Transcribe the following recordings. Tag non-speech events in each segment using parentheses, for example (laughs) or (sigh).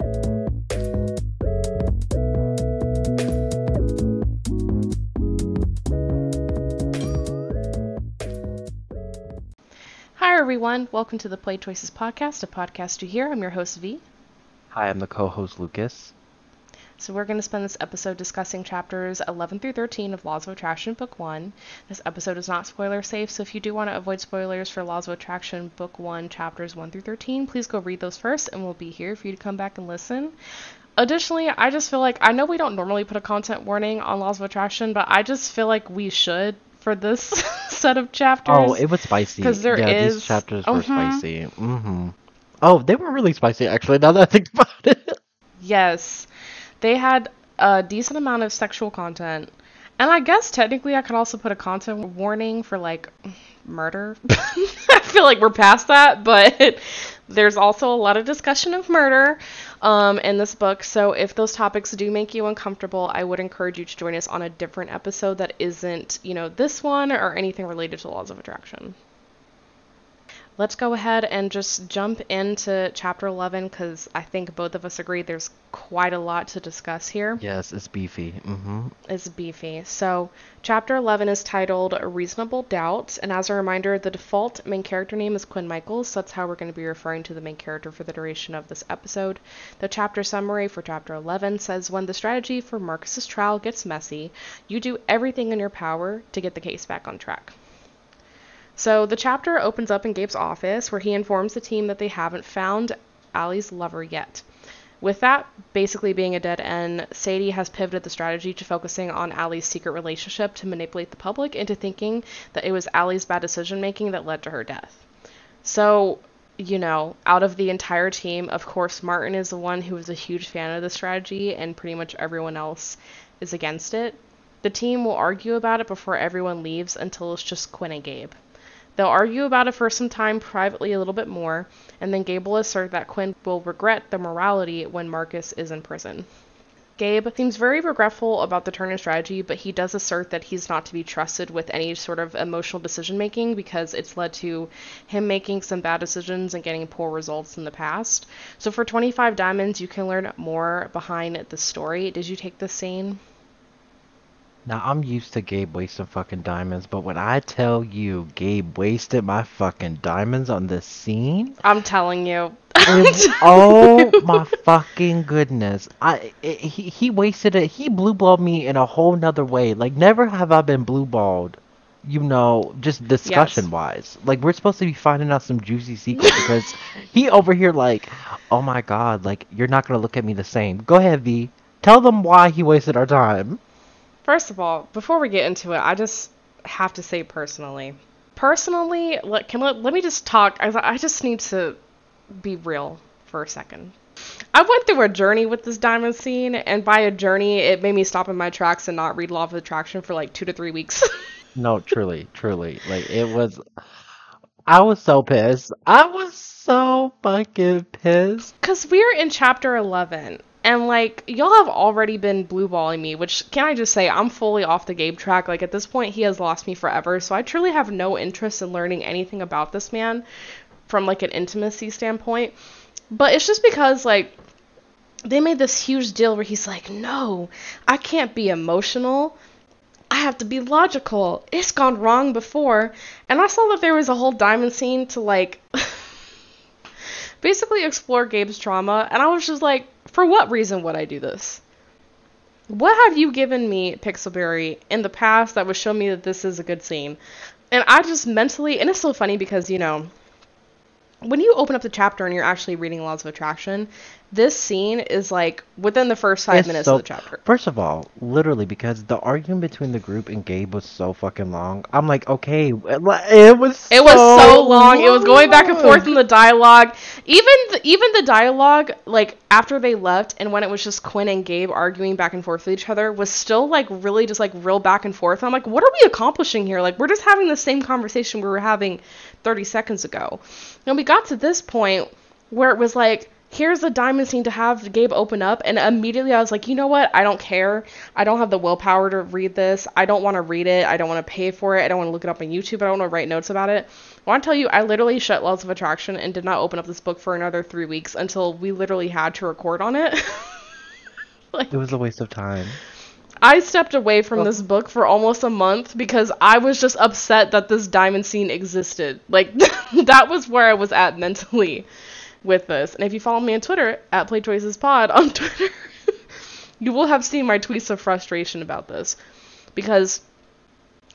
Hi, everyone. Welcome to the Play Choices Podcast, a podcast you hear. I'm your host, V. Hi, I'm the co-host Lucas. So, we're going to spend this episode discussing chapters 11 through 13 of Laws of Attraction, Book 1. This episode is not spoiler safe, so if you do want to avoid spoilers for Laws of Attraction, Book 1, chapters 1 through 13, please go read those first, and we'll be here for you to come back and listen. Additionally, I just feel like I know we don't normally put a content warning on Laws of Attraction, but I just feel like we should for this (laughs) set of chapters. Oh, it was spicy. 'Cause there yeah, is- these chapters were Mhm. spicy. Mm-hmm. Oh, they were really spicy actually. Now that I think (laughs) about it. Yes, they had a decent amount of sexual content. And I guess technically I could also put a content warning for like murder. (laughs) I feel like we're past that, but (laughs) there's also a lot of discussion of murder um, in this book. So if those topics do make you uncomfortable, I would encourage you to join us on a different episode that isn't, you know, this one or anything related to laws of attraction. Let's go ahead and just jump into chapter 11 because I think both of us agree there's quite a lot to discuss here. Yes, it's beefy. Mm-hmm. It's beefy. So, chapter 11 is titled Reasonable Doubt, and as a reminder, the default main character name is Quinn Michaels, so that's how we're going to be referring to the main character for the duration of this episode. The chapter summary for chapter 11 says When the strategy for Marcus's trial gets messy, you do everything in your power to get the case back on track. So the chapter opens up in Gabe's office where he informs the team that they haven't found Allie's lover yet. With that basically being a dead end, Sadie has pivoted the strategy to focusing on Allie's secret relationship to manipulate the public into thinking that it was Allie's bad decision making that led to her death. So, you know, out of the entire team, of course, Martin is the one who is a huge fan of the strategy, and pretty much everyone else is against it. The team will argue about it before everyone leaves until it's just Quinn and Gabe. They'll argue about it for some time privately a little bit more, and then Gabe will assert that Quinn will regret the morality when Marcus is in prison. Gabe seems very regretful about the turn in strategy, but he does assert that he's not to be trusted with any sort of emotional decision making because it's led to him making some bad decisions and getting poor results in the past. So for 25 diamonds, you can learn more behind the story. Did you take this scene? Now I'm used to Gabe wasting fucking diamonds, but when I tell you Gabe wasted my fucking diamonds on this scene, I'm telling you. oh my fucking goodness! I it, he he wasted it. He blue balled me in a whole nother way. Like never have I been blue balled. You know, just discussion wise. Like we're supposed to be finding out some juicy secrets because (laughs) he over here like, oh my god, like you're not gonna look at me the same. Go ahead, V. Tell them why he wasted our time. First of all, before we get into it, I just have to say personally. Personally, let, can let, let me just talk. I, I just need to be real for a second. I went through a journey with this diamond scene, and by a journey, it made me stop in my tracks and not read Law of Attraction for like two to three weeks. (laughs) No, truly, truly. Like it was I was so pissed. I was so fucking pissed. Because we're in chapter 11, and like, y'all have already been blue balling me, which can I just say, I'm fully off the Gabe track. Like, at this point, he has lost me forever, so I truly have no interest in learning anything about this man from like an intimacy standpoint. But it's just because, like, they made this huge deal where he's like, no, I can't be emotional. I have to be logical. It's gone wrong before. And I saw that there was a whole diamond scene to like (laughs) basically explore Gabe's trauma, and I was just like, for what reason would I do this? What have you given me, Pixelberry, in the past that would show me that this is a good scene? And I just mentally, and it's so funny because, you know, when you open up the chapter and you're actually reading Laws of Attraction, this scene is like within the first five It's minutes so- of the chapter. First of all, literally because the argument between the group and Gabe was so fucking long. I'm like, okay, it was It was so long. It was going back and forth in the dialogue. Even the, even the dialogue, like after they left, and when it was just Quinn and Gabe arguing back and forth with each other, was still like really just like real back and forth. And I'm like, what are we accomplishing here? Like we're just having the same conversation we were having 30 seconds ago. And we got to this point where it was like here's the diamond scene to have Gabe open up. And immediately I was like, you know what? I don't care. I don't have the willpower to read this. I don't want to read it. I don't want to pay for it. I don't want to look it up on YouTube. I don't want to write notes about it. I want to tell you, I literally shut Laws of Attraction and did not open up this book for another three weeks until we literally had to record on it. like, (laughs) it was a waste of time. I stepped away from this book for almost a month because I was just upset that this diamond scene existed. Like, (laughs) that was where I was at mentally with this. And if you follow me on Twitter, at PlayChoicesPod on (laughs) Twitter, you will have seen my tweets of frustration about this. Because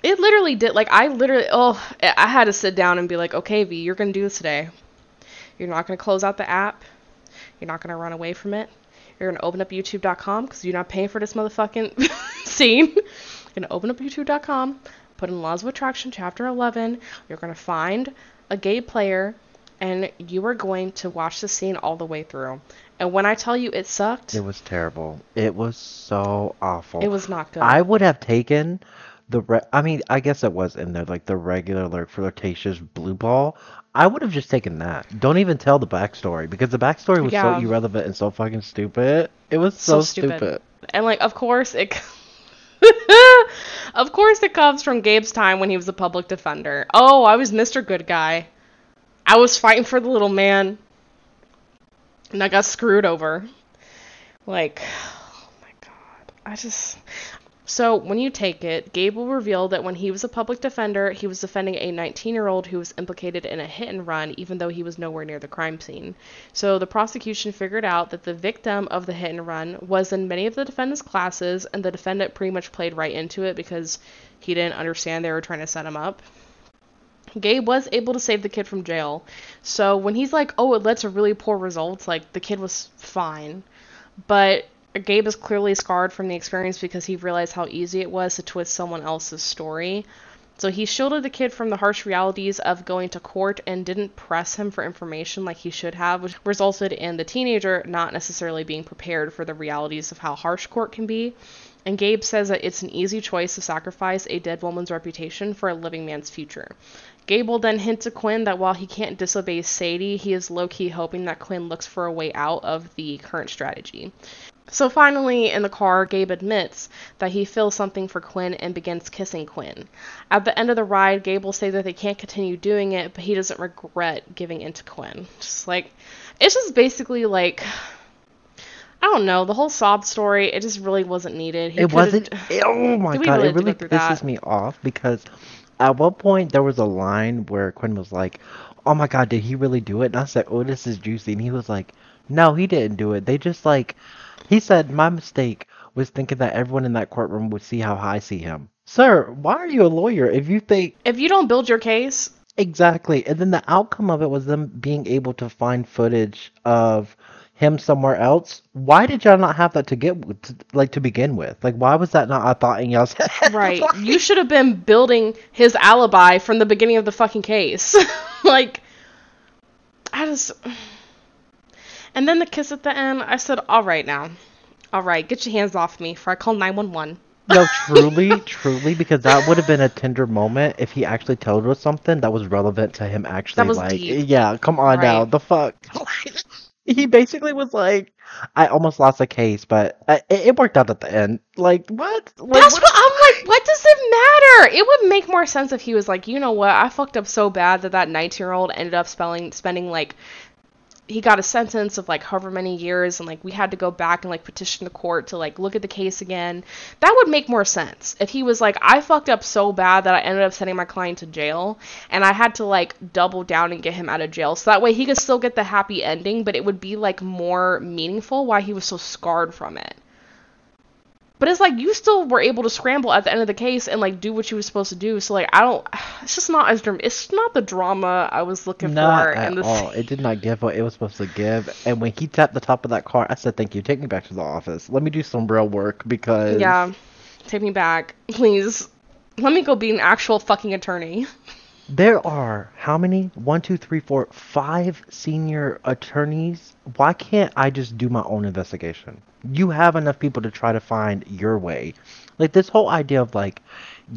it literally did, like, I literally, oh, I had to sit down and be like, okay, V, you're going to do this today. You're not going to close out the app. You're not going to run away from it. You're gonna open up YouTube.com because you're not paying for this motherfucking (laughs) scene. You're gonna open up YouTube.com, put in Laws of Attraction Chapter 11. You're gonna find a gay player, and you are going to watch the scene all the way through. And when I tell you it sucked, it was terrible. It was so awful. It was not good. I would have taken the re- I mean, I guess it was in there like the regular like flirtatious blue ball. I would have just taken that. Don't even tell the backstory because the backstory was yeah. so irrelevant and so fucking stupid. It was so, so stupid. stupid. And like, of course it. (laughs) of course it comes from Gabe's time when he was a public defender. Oh, I was Mr. Good Guy. I was fighting for the little man. And I got screwed over. Like, (sighs) oh my god. I just so, when you take it, Gabe will reveal that when he was a public defender, he was defending a 19 year old who was implicated in a hit and run, even though he was nowhere near the crime scene. So, the prosecution figured out that the victim of the hit and run was in many of the defendant's classes, and the defendant pretty much played right into it because he didn't understand they were trying to set him up. Gabe was able to save the kid from jail. So, when he's like, oh, it led to really poor results, like, the kid was fine. But Gabe is clearly scarred from the experience because he realized how easy it was to twist someone else's story. So he shielded the kid from the harsh realities of going to court and didn't press him for information like he should have, which resulted in the teenager not necessarily being prepared for the realities of how harsh court can be. And Gabe says that it's an easy choice to sacrifice a dead woman's reputation for a living man's future. Gabe will then hints to Quinn that while he can't disobey Sadie, he is low key hoping that Quinn looks for a way out of the current strategy. So finally, in the car, Gabe admits that he feels something for Quinn and begins kissing Quinn. At the end of the ride, Gabe will say that they can't continue doing it, but he doesn't regret giving in to Quinn. Just like, it's just basically like. I don't know. The whole sob story, it just really wasn't needed. He it wasn't. Oh my (laughs) god, really it really pisses that? me off because at one point there was a line where Quinn was like, "Oh my god, did he really do it?" And I said, "Oh, this is juicy," and he was like, "No, he didn't do it. They just like." He said, My mistake was thinking that everyone in that courtroom would see how I see him. Sir, why are you a lawyer if you think. If you don't build your case. Exactly. And then the outcome of it was them being able to find footage of him somewhere else. Why did y'all not have that to get like to begin with? Like why was that not a thought in y'all's head? (laughs) Right. like... You should have been building his alibi from the beginning of the fucking case. (laughs) like I just and then the kiss at the end, I said, all right now. All right, get your hands off me for I call 911. No, (laughs) truly, truly, because that would have been a tender moment if he actually told us something that was relevant to him actually. That was like, deep. yeah, come on right. now, the fuck. He basically was like, I almost lost a case, but uh, it, it, worked out at the end. Like, what? Like, That's what, what I'm like. What does it matter? It would make more sense if he was like, you know what? I fucked up so bad that that 19 year old ended up spelling, spending like he got a sentence of like however many years and like we had to go back and like petition the court to like look at the case again. That would make more sense if he was like i fucked up so bad that i ended up sending my client to jail and i had to like double down and get him out of jail. So that way he could still get the happy ending but it would be like more meaningful why he was so scarred from it but it's like you still were able to scramble at the end of the case and like do what you were supposed to do. So like I don't, (sighs) it's just not as it's not the drama I was looking not for. At all. It did not give what it was supposed to give. And when he tapped the top of that car, I said, "Thank you. Take me back to the office. Let me do some real work because yeah, take me back, please. Let me go be an actual fucking attorney." There are how many? One, two, three, four, five senior attorneys. Why can't I just do my own investigation? You have enough people to try to find your way. Like this whole idea of like,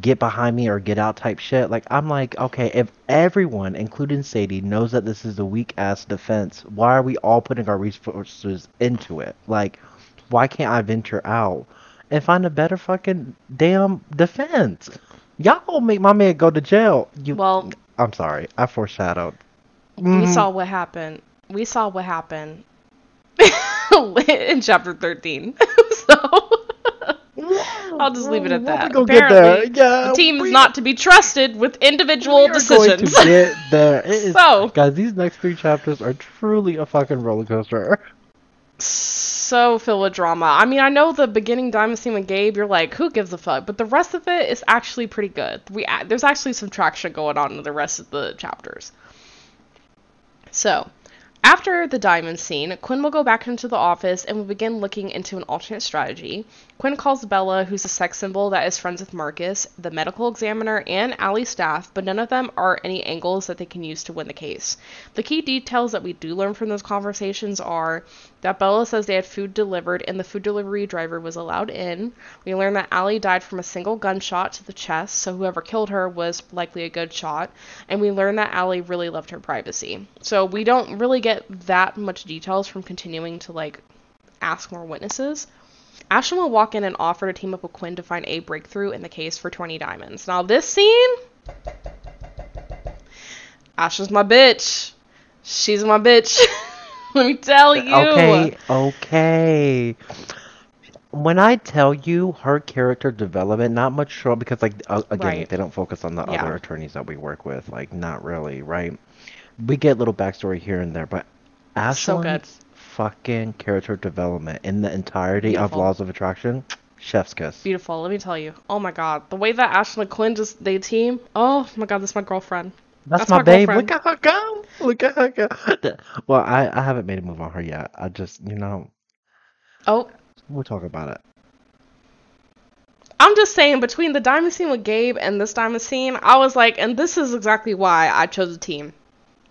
get behind me or get out type shit. Like I'm like, okay, if everyone, including Sadie, knows that this is a weak ass defense, why are we all putting our resources into it? Like, why can't I venture out and find a better fucking damn defense? Y'all make my man go to jail. You Well, I'm sorry. I foreshadowed. we Mhm. saw what happened. We saw what happened (laughs) (laughs) in chapter 13. (laughs) so I'll just leave it at that. go get there. Apparently, Yeah, the team is we- not to be trusted with individual we are going decisions. to get (laughs) there. It is, So- guys, these next three chapters are truly a fucking roller coaster. so filled with drama. I mean, I know the beginning diamond scene with Gabe, you're like, who gives a fuck? But the rest of it is actually pretty good. We there's actually some traction going on in the rest of the chapters. So, after the diamond scene, Quinn will go back into the office and will begin looking into an alternate strategy. Quinn calls Bella, who's a sex symbol that is friends with Marcus, the medical examiner, and Allie's staff, but none of them are any angles that they can use to win the case. The key details that we do learn from those conversations are that Bella says they had food delivered and the food delivery driver was allowed in. We learn that Allie died from a single gunshot to the chest, so whoever killed her was likely a good shot. And we learn that Allie really loved her privacy. So we don't really get that much details from continuing to like ask more witnesses. Ashlyn will walk in and offer to team up with Quinn to find a breakthrough in the case for 20 diamonds. Now, this scene. Ashlyn's my bitch. She's my bitch. (laughs) (laughs) Let me tell you. Okay, okay. When I tell you her character development, not much because like uh, again, Right. they don't focus on the Yeah. other attorneys that we work with, like not really, right? We get little backstory here and there, but So. Ashlyn's fucking character development in the entirety of Laws of Attraction, chef's kiss. Beautiful. Let me tell you. Oh my god, the way that Ashlyn and Quinn just they team. Oh my god, this is my girlfriend. That's, That's my, my babe. girlfriend. Look at her go. Look at her go. Well, I, I haven't made a move on her yet. I just, you know, Oh, we'll talk about it. I'm just saying between the diamond scene with Gabe and this diamond scene, I was like, and this is exactly why I chose a team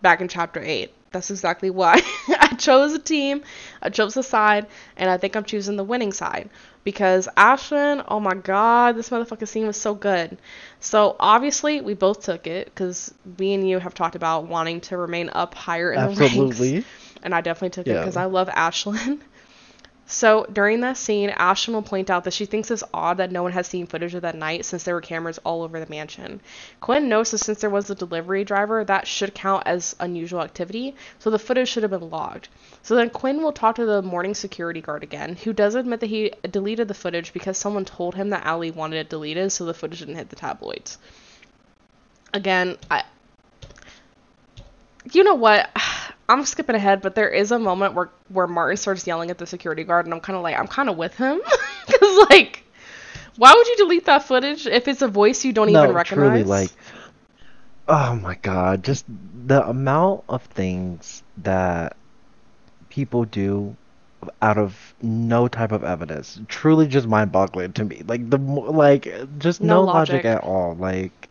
back in chapter 8. That's exactly why (laughs) I chose a team, I chose a side, and I think I'm choosing the winning side. Because Ashlyn, oh my god, this motherfucking scene was so good. So obviously, we both took it, because me and you have talked about wanting to remain up higher in the ranks. Absolutely. and I definitely took it because I love Ashlyn. (laughs) So during that scene, Ashlyn will point out that she thinks it's odd that no one has seen footage of that night since there were cameras all over the mansion. Quinn notes that since there was a delivery driver, that should count as unusual activity, so the footage should have been logged. So then Quinn will talk to the morning security guard again, who does admit that he deleted the footage because someone told him that Allie wanted it deleted so the footage didn't hit the tabloids. Again, I you know what? (sighs) I'm skipping ahead, but there is a moment where where Martin starts yelling at the security guard, and I'm kind of like, I'm kind of with him, (laughs) because like, why would you delete that footage if it's a voice you don't even recognize? truly, like, oh my god, just the amount of things that people do out of no type of evidence, truly just mind-boggling to me. Like the like, just No no, logic. logic. at all. Like,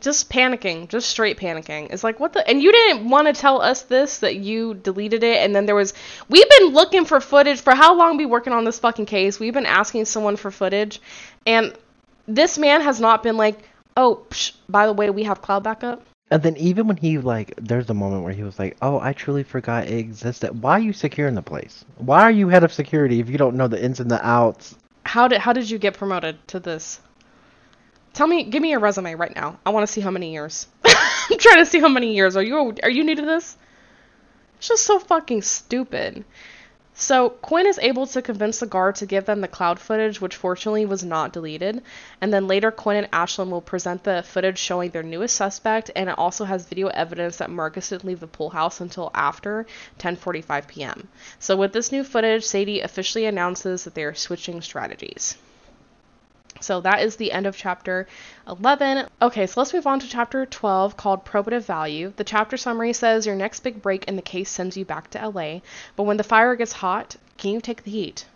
just panicking, just straight panicking. It's like what the and you didn't want to tell us this that you deleted it and then there was we've been looking for footage for how long we working on this fucking case. We've been asking someone for footage and this man has not been like, "Oh, psh, by the way, we have cloud backup." and then even when he like, there's a moment where he was like, "Oh, I truly forgot it existed." Why are you securing the place? Why are you head of security if you don't know the ins and the outs? How did how did you get promoted to this? Tell me, give me your resume right now. I want to see how many years. (laughs) I'm trying to see how many years. Are you are you new to this? It's just so fucking stupid. So Quinn is able to convince the guard to give them the cloud footage, which fortunately was not deleted. And then later, Quinn and Ashlyn will present the footage showing their newest suspect, and it also has video evidence that Marcus didn't leave the pool house until after 10:45 p.m. So with this new footage, Sadie officially announces that they are switching strategies. So that is the end of chapter 11. Okay, so let's move on to chapter 12 called Probative Value. The chapter summary says your next big break in the case sends you back to LA, but when the fire gets hot, can you take the heat?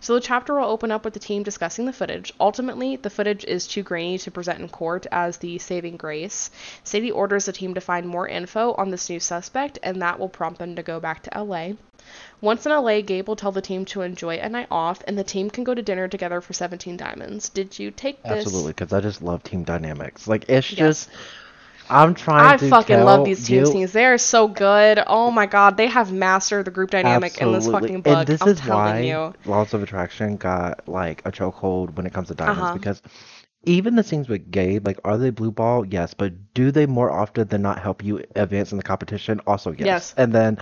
So the chapter will open up with the team discussing the footage. Ultimately, the footage is too grainy to present in court as the saving grace. Sadie orders the team to find more info on this new suspect, and that will prompt them to go back to LA. Once in LA, Gabe will tell the team to enjoy a night off, and the team can go to dinner together for 17 diamonds. Did you take this? Absolutely, because I just love team dynamics. Like it's Yes. just, I'm trying to I fucking love these team you- scenes. They are so good. Oh my god, they have mastered the group dynamic in this fucking book. And this I'm is telling why you. Laws of Attraction got like a chokehold when it comes to diamonds Uh-huh. because even the scenes with Gabe, like, are they blue ball? Yes, but do they more often than not help you advance in the competition? Also, yes. Yes. And then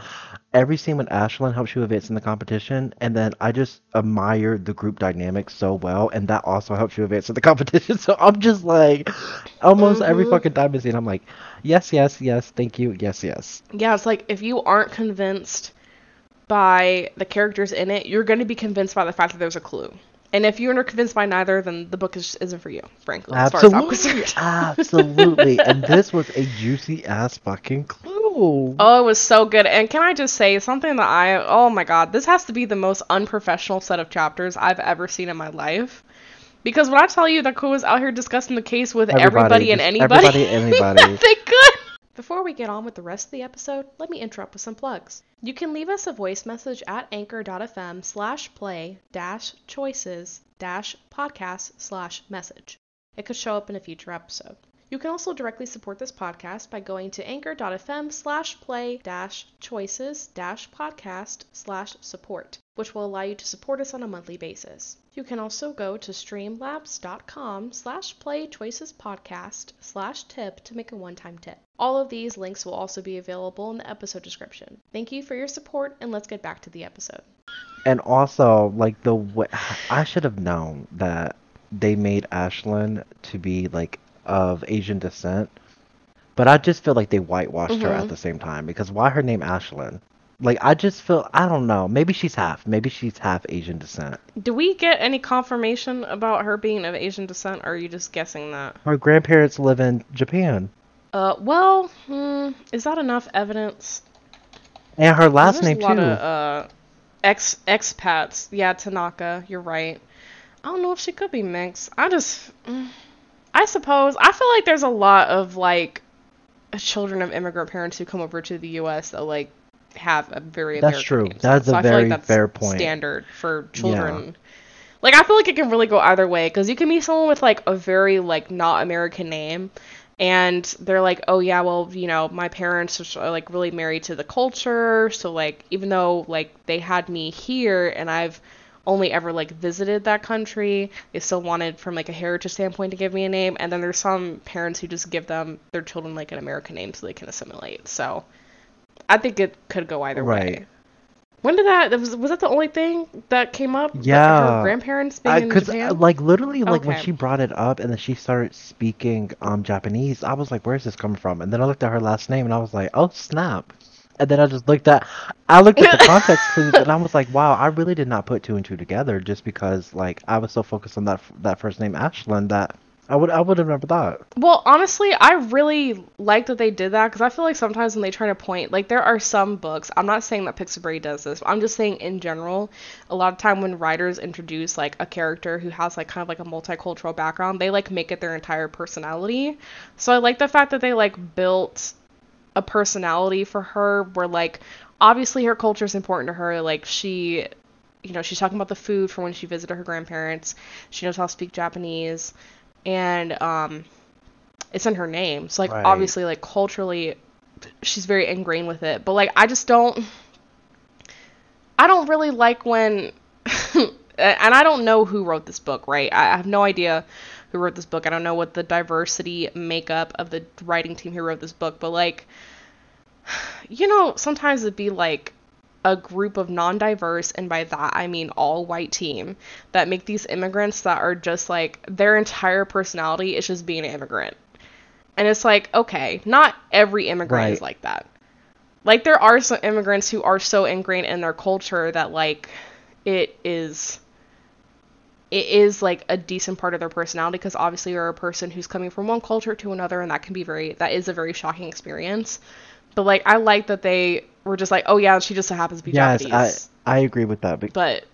every scene with Ashlyn helps you advance in the competition, and then I just admire the group dynamic so well, and that also helps you advance in the (laughs) competition. So I'm just like, almost every Mhm. fucking diamond scene, I'm like, yes, yes, yes, thank you, yes, yes. Yeah, it's like if you aren't convinced by the characters in it, you're going to be convinced by the fact that there's a clue. And if you're not convinced by neither, then the book is, isn't for you, frankly, as far as I'm Absolutely, concerned. (laughs) absolutely. and this was a juicy ass fucking clue. Oh, it was so good. And can I just say something that I, oh my god, this has to be the most unprofessional set of chapters I've ever seen in my life. Because when I tell you that Ko was out here discussing the case with everybody, and anybody, Everybody, (laughs) anybody. they could. Before we get on with the rest of the episode, let me interrupt with some plugs. You can leave us a voice message at anchor.fm slash play dash choices dash podcast slash message. It could show up in a future episode. You can also directly support this podcast by going to anchor.fm slash play dash choices dash podcast slash support, which will allow you to support us on a monthly basis. You can also go to streamlabs.com slash play choices podcast slash tip to make a one-time tip. All of these links will also be available in the episode description. Thank you for your support and let's get back to the episode. And also, like the way I should have known that they made Ashlyn to be like of Asian descent, but I just feel like they whitewashed her at Mhm. the same time because why her name Ashlyn? Like I just feel I don't know. Maybe she's half. Maybe she's half Asian descent. Do we get any confirmation about her being of Asian descent or are you just guessing that? Her grandparents live in Japan, Uh, well, hmm, is that enough evidence? and her last name a lot too. of uh, ex expats. Yeah, Tanaka. You're right. I don't know if she could be mixed. I just, mm, I suppose I feel like there's a lot of like children of immigrant parents who come over to the U.S. that like have a very That's American true. names. That's so a very like that's fair point. Standard for children. Like I feel like it can really go either way because you can meet someone with like a very like not American name, and they're like, oh yeah, well you know my parents are like really married to the culture, so like even though like they had me here and I've only ever like visited that country, they still wanted from like a heritage standpoint to give me a name, and then there's some parents who just give them their children like an American name so they can assimilate. So I think it could go either way. Right. When did that was was that the only thing that came up? Like, Yeah. her grandparents being in Japan. like literally like when she brought it up and then she started speaking um Japanese, I was like, "Where's this coming from?" And then I looked at her last name and I was like, "Oh snap!" And then I just looked at, I looked at the (laughs) context clues and I was like, "Wow, I really did not put two and two together just because like I was so focused on that that first name Ashlyn that I would I would never thought." Well, honestly, I really like that they did that because I feel like sometimes when they try to point, like there are some books. I'm not saying that Pixelberry does this. But I'm just saying in general, a lot of time when writers introduce like a character who has like kind of like a multicultural background, they like make it their entire personality. So I like the fact that they like built a personality for her where like obviously her culture is important to her. Like she you know, she's talking about the food from when she visited her grandparents. She knows how to speak Japanese. And um it's in her name. So like Right. obviously like culturally she's very ingrained with it. But like I just don't I don't really like when (laughs) and I don't know who wrote this book, right? I have no idea who wrote this book. I don't know what the diversity makeup of the writing team who wrote this book, but like (sighs) you know, sometimes it'd be like a group of non-diverse and by that I mean all white team that make these immigrants that are just like their entire personality is just being an immigrant. And it's like, okay, not every immigrant is like that. Like there are some immigrants who are so ingrained in their culture that like it is it is like a decent part of their personality because obviously you're a person who's coming from one culture to another and that can be very that is a very shocking experience. But like I like that they were just like, oh yeah, she just so happens to be Yes, Japanese. I I agree with that. But But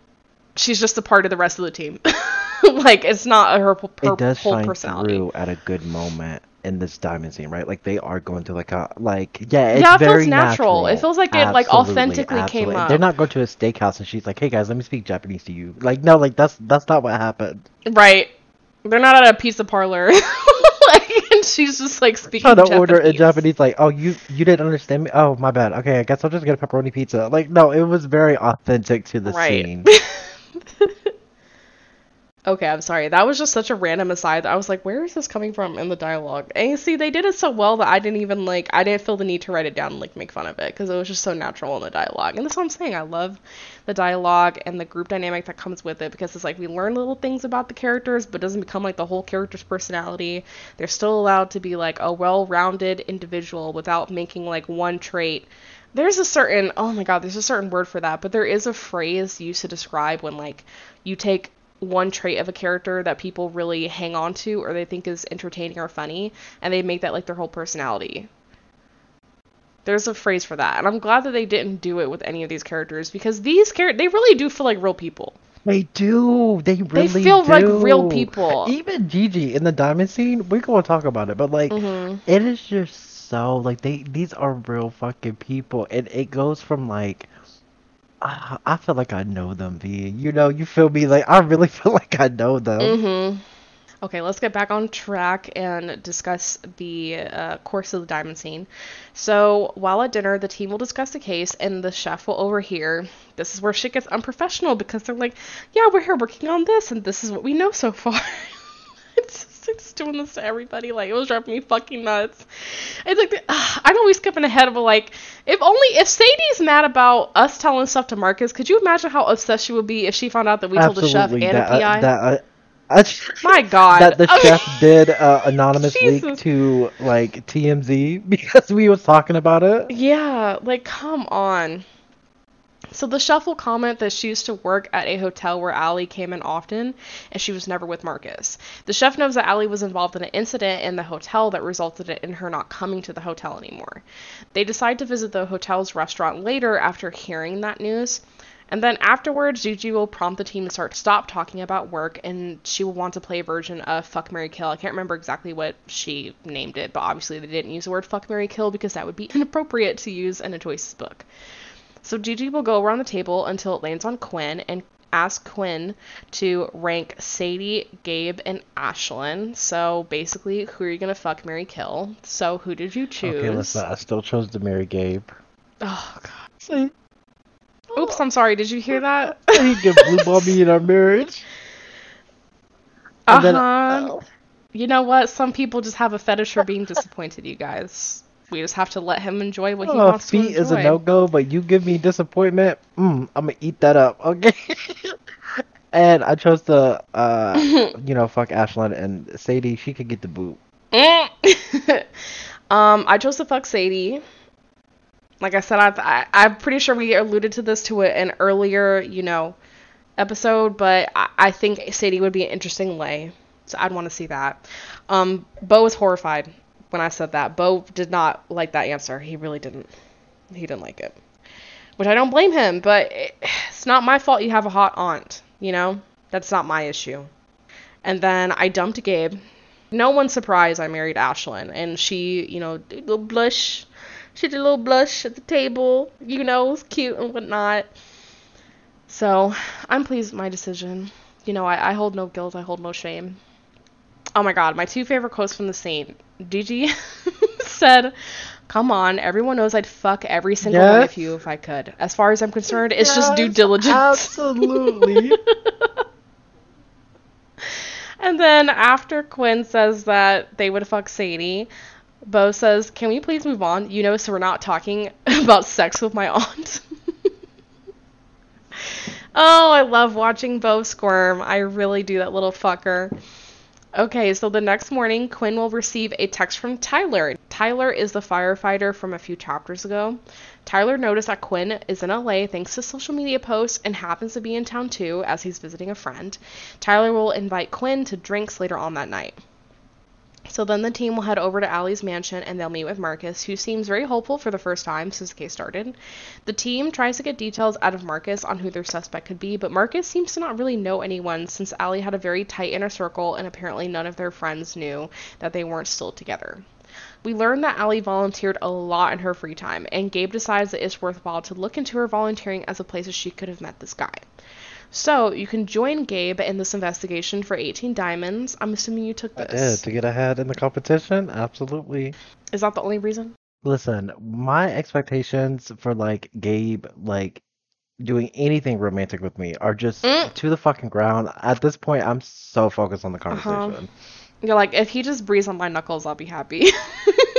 she's just a part of the rest of the team. (laughs) like it's not her, her it does whole shine personality. through at a good moment in this diamond scene, right? Like they are going to like a like yeah, it's Yeah, it feels very natural. It feels like it, like, Absolutely, authentically came absolutely. up. They're not going to a steakhouse and she's like, "Hey guys, let me speak Japanese to you." Like no, like that's that's not what happened. Right. They're not at a pizza parlor. (laughs) (laughs) she's just like speaking Trying to Japanese. order in Japanese, like, "Oh, you you didn't understand me? Oh, my bad. Okay, I guess I'll just get a pepperoni pizza." Like no, it was very authentic to the Right. scene. (laughs) Okay, I'm sorry. That was just such a random aside. I was like, where is this coming from in the dialogue? And you see, they did it so well that I didn't even like, I didn't feel the need to write it down and like make fun of it because it was just so natural in the dialogue. And that's what I'm saying. I love the dialogue and the group dynamic that comes with it because it's like we learn little things about the characters, but doesn't become like the whole character's personality. They're still allowed to be like a well rounded individual without making like one trait. There's a certain, oh my god, there's a certain word for that, but there is a phrase used to describe when like you take one trait of a character that people really hang on to or they think is entertaining or funny and they make that like their whole personality. There's a phrase for that. And I'm glad that they didn't do it with any of these characters because these characters they really do feel like real people. They do. They really They feel like real people. Even Gigi in the diamond scene, we're gonna talk about it, but like, Mhm. it is just so like they these are real fucking people, and it goes from like. ah, I feel like I know them, V. You know, you feel me? Like I really (laughs) feel like I know them. Mhm. Okay, let's get back on track and discuss the uh, course of the diamond scene. So, while at dinner, the team will discuss the case, and the chef will overhear. This is where shit gets unprofessional because they're like, "Yeah, we're here working on this, and this is what we know so far." (laughs) it's just it's doing this to everybody. Like, it was driving me fucking nuts. It's like, I'm always skipping ahead, but like, if only if Sadie's mad about us telling stuff to Marcus, could you imagine how upset she would be if she found out that we told the chef and that a PI? uh, that uh, My God. that the chef did uh, anonymous leak to like TMZ (laughs) because we was talking about it. Yeah, like come on. So the chef will comment that she used to work at a hotel where Allie came in often, and she was never with Marcus. The chef knows that Allie was involved in an incident in the hotel that resulted in her not coming to the hotel anymore. They decide to visit the hotel's restaurant later after hearing that news. And then afterwards, Gigi will prompt the team to start stop talking about work, and she will want to play a version of Fuck Mary Kill. I can't remember exactly what she named it, but obviously they didn't use the word Fuck Mary Kill because that would be (laughs) inappropriate to use in a Choices book. So Gigi will go around the table until it lands on Quinn and ask Quinn to rank Sadie, Gabe, and Ashlyn. So basically, who are you gonna fuck, Mary Kill? So who did you choose? Okay, listen, I still chose to marry Gabe. Oh god. Oops, I'm sorry. Did you hear that? he can blue ball me in our marriage. Uh huh. You know what? Some people just have a fetish for being disappointed. You guys. We just have to let him enjoy what he Oh, wants to feet enjoy. is a no go, but you give me disappointment. Mm, I'm gonna eat that up, okay? (laughs) and I chose to, uh, (laughs) you know, fuck Ashlyn and Sadie. She could get the boot. Mm. (laughs) um, I chose to fuck Sadie. Like I said, I, I I'm pretty sure we alluded to this to an earlier, you know, episode, but I, I think Sadie would be an interesting lay, so I'd want to see that. Um, Bo was horrified when I said that. Bo did not like that answer. He really didn't. He didn't like it, which I don't blame him. But it, it's not my fault. You have a hot aunt. You know, that's not my issue. And then I dumped Gabe. No one's surprised I married Ashlyn, and she, you know, blush. She did a little blush at the table. You know, it was cute and whatnot. So I'm pleased with my decision. You know, I, I hold no guilt. I hold no shame. Oh my god, my two favorite quotes from the scene. Gigi (laughs) said, "Come on, everyone knows I'd fuck every single one of you if I could. As far as I'm concerned, it's just due diligence." Absolutely. (laughs) And then after Quinn says that they would fuck Sadie, Bo says, Can we please move on? You know, so we're not talking (laughs) about sex with my aunt. (laughs) oh, I love watching Bo squirm. I really do, that little fucker. Okay, so the next morning, Quinn will receive a text from Tyler. Tyler is the firefighter from a few chapters ago. Tyler noticed that Quinn is in LA thanks to social media posts and happens to be in town too as he's visiting a friend. Tyler will invite Quinn to drinks later on that night. So then the team will head over to Allie's mansion and they'll meet with Marcus, who seems very hopeful for the first time since the case started. The team tries to get details out of Marcus on who their suspect could be, but Marcus seems to not really know anyone since Allie had a very tight inner circle and apparently none of their friends knew that they weren't still together. We learn that Allie volunteered a lot in her free time, and Gabe decides that it's worthwhile to look into her volunteering as a place that she could have met this guy. So you can join Gabe in this investigation for 18 diamonds. I'm assuming you took this. I did to get ahead in the competition. Absolutely. Is that the only reason? Listen, my expectations for like Gabe like doing anything romantic with me are just Mm. to the fucking ground. At this point, I'm so focused on the Uh-huh. conversation. You're like, if he just breathes on my knuckles, I'll be happy. (laughs)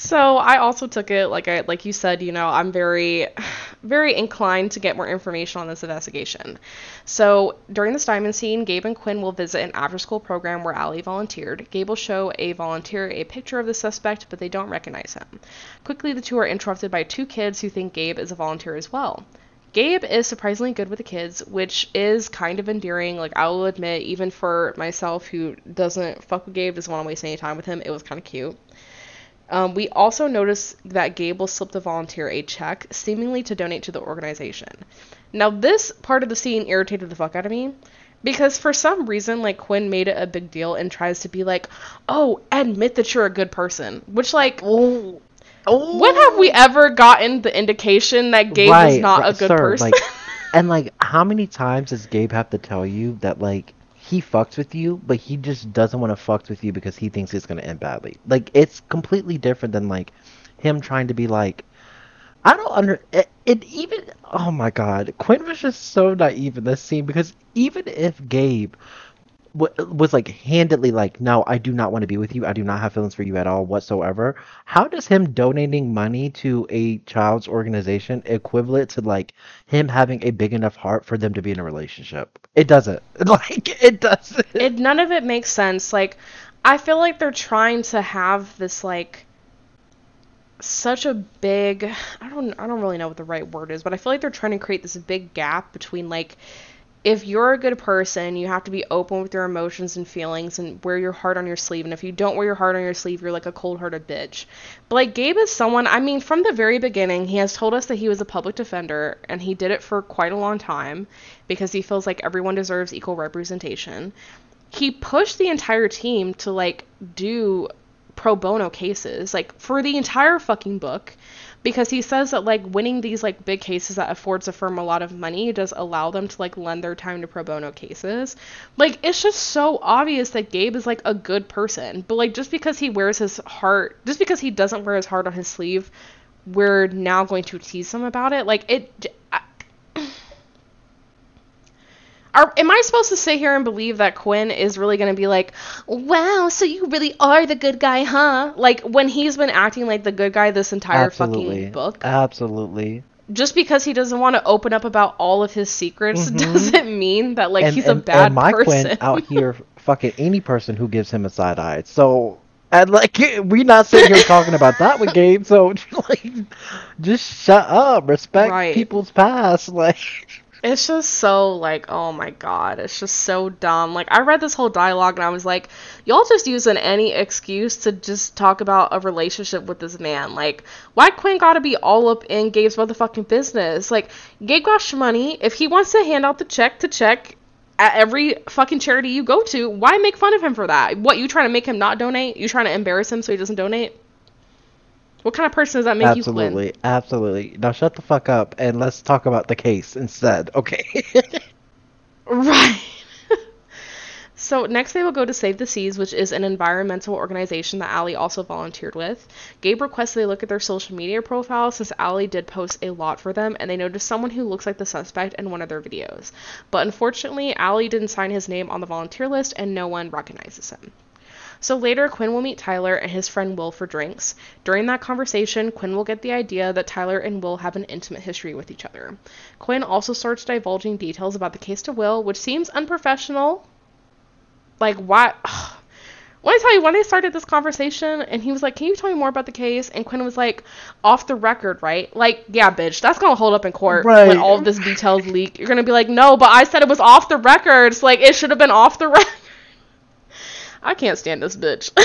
so I also took it like I like you said, you know, I'm very (sighs) very inclined to get more information on this investigation. So during this diamond scene, Gabe and Quinn will visit an after school program where Allie volunteered. Gabe will show a volunteer a picture of the suspect, but they don't recognize him. Quickly the two are interrupted by two kids who think Gabe is a volunteer as well. Gabe is surprisingly good with the kids, which is kind of endearing. Like, I will admit, even for myself who doesn't fuck with Gabe, doesn't want to waste any time with him, it was kind of cute. Um, we also notice that Gabe will slip the volunteer a check, seemingly to donate to the organization. Now, this part of the scene irritated the fuck out of me. Because for some reason, like, Quinn made it a big deal and tries to be like, oh, admit that you're a good person. Which, like, Oh, when have we ever gotten the indication that Gabe is not a good sir, person? Like, (laughs) and like, how many times does Gabe have to tell you that like he fucks with you, but he just doesn't want to fuck with you because he thinks it's gonna end badly? Like, it's completely different than like him trying to be like, I don't under it, it even. Oh my god, Quinn was just so naive in this scene because even if Gabe was like handedly like, no, I do not want to be with you. I do not have feelings for you at all whatsoever. How does him donating money to a child's organization equivalent to like him having a big enough heart for them to be in a relationship? It doesn't. (laughs) Like it doesn't. it none of it makes sense. Like I feel like they're trying to have this like such a big I don't I don't really know what the right word is, but I feel like they're trying to create this big gap between like if you're a good person, you have to be open with your emotions and feelings and wear your heart on your sleeve. And if you don't wear your heart on your sleeve, you're like a cold hearted bitch. But like Gabe is someone, I mean, from the very beginning, he has told us that he was a public defender and he did it for quite a long time because he feels like everyone deserves equal representation. He pushed the entire team to like do pro bono cases, like for the entire fucking book because he says that like winning these like big cases that affords a firm a lot of money does allow them to like lend their time to pro bono cases. Like it's just so obvious that Gabe is like a good person, but like just because he wears his heart, just because he doesn't wear his heart on his sleeve, we're now going to tease him about it. Like it. I, are, am I supposed to sit here and believe that Quinn is really going to be like, wow, so you really are the good guy, huh? Like, when he's been acting like the good guy this entire Absolutely. fucking book. Absolutely. Just because he doesn't want to open up about all of his secrets mm-hmm. doesn't mean that, like, and, he's and, a bad and my person. Quinn out (laughs) here fucking any person who gives him a side eye. So and like we not sitting here talking about that with Gabe. So (laughs) like, just shut up. Respect Right. people's past. (laughs) Like. It's just so like, oh my god, it's just so dumb. Like I read this whole dialogue and I was like, y'all just using any excuse to just talk about a relationship with this man. Like, why Quinn gotta be all up in Gabe's motherfucking business? Like, Gabe got money. If he wants to hand out the check to check at every fucking charity you go to, why make fun of him for that? What you trying to make him not donate? You trying to embarrass him so he doesn't donate? What kind of person does that make you, Quinn? Absolutely, absolutely. Now shut the fuck up and let's talk about the case instead, okay? (laughs) Right. (laughs) so next they will go to Save the Seas, which is an environmental organization that Allie also volunteered with. Gabe requests they look at their social media profile since Allie did post a lot for them, and they noticed someone who looks like the suspect in one of their videos. But unfortunately, Allie didn't sign his name on the volunteer list, and no one recognizes him. So later, Quinn will meet Tyler and his friend Will for drinks. During that conversation, Quinn will get the idea that Tyler and Will have an intimate history with each other. Quinn also starts divulging details about the case to Will, which seems unprofessional. Like, why? (sighs) When I tell you, when they started this conversation, and he was like, Can you tell me more about the case? And Quinn was like, Off the record, right? Like, yeah, bitch, that's gonna hold up in court Right. when all of this details leak. You're gonna be like, No, but I said it was off the record. It's like, it should have been off the (laughs) record. I can't stand this bitch. (laughs)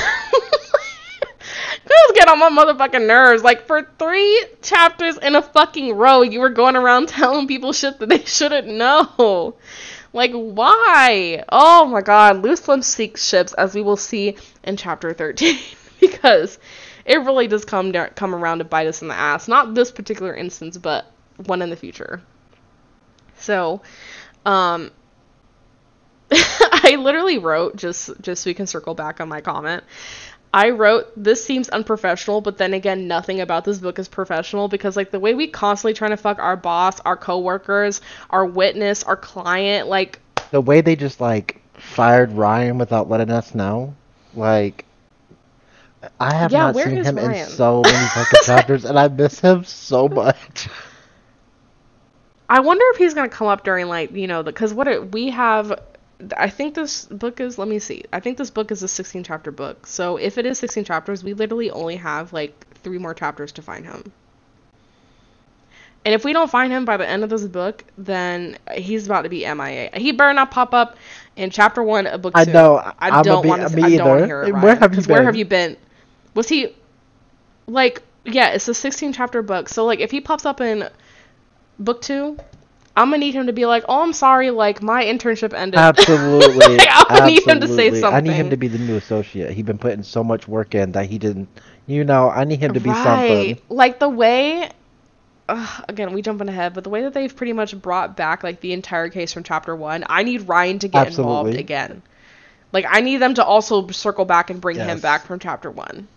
Girls get on my motherfucking nerves. Like for three chapters in a fucking row, you were going around (laughs) telling people shit that they shouldn't know. Like why? Oh my god, loose lips seek ships, as we will see in chapter thirteen, (laughs) because it really does come come around to bite us in the ass. Not this particular instance, but one in the future. So, um, (laughs) I literally wrote just just so we can circle back on my comment. I wrote this seems unprofessional, but then again, nothing about this book is professional because like the way we constantly trying to fuck our boss, our coworkers, our witness, our client, like the way they just like fired Ryan without letting us know, like I have Yeah, not seen him in so many fucking (laughs) chapters, and I miss him so much. I wonder if he's gonna come up during like you know because what it, we have. I think this book is. Let me see. I think this book is a 16 chapter book. So if it is 16 chapters, we literally only have like three more chapters to find him. And if we don't find him by the end of this book, then he's about to be MIA. He better not pop up in chapter one of book two. I know. I don't want to. me I don't want to either. hear it. Where Ryan, have you 'cause Where have you been? Was he like? Yeah, it's a 16 chapter book. So like, if he pops up in book two, I'm gonna need him to be like, "Oh, I'm sorry. Like my internship ended." (laughs) Absolutely. I need him to say absolutely. I need him to be the new associate. He's been putting so much work in that he didn't. You know, I need him to be right. something. Like the way. Ugh, again, we jumping ahead, but the way that they've pretty much brought back like the entire case from chapter one, I need Ryan to get involved again. Like I need them to also circle back and bring him back from chapter one.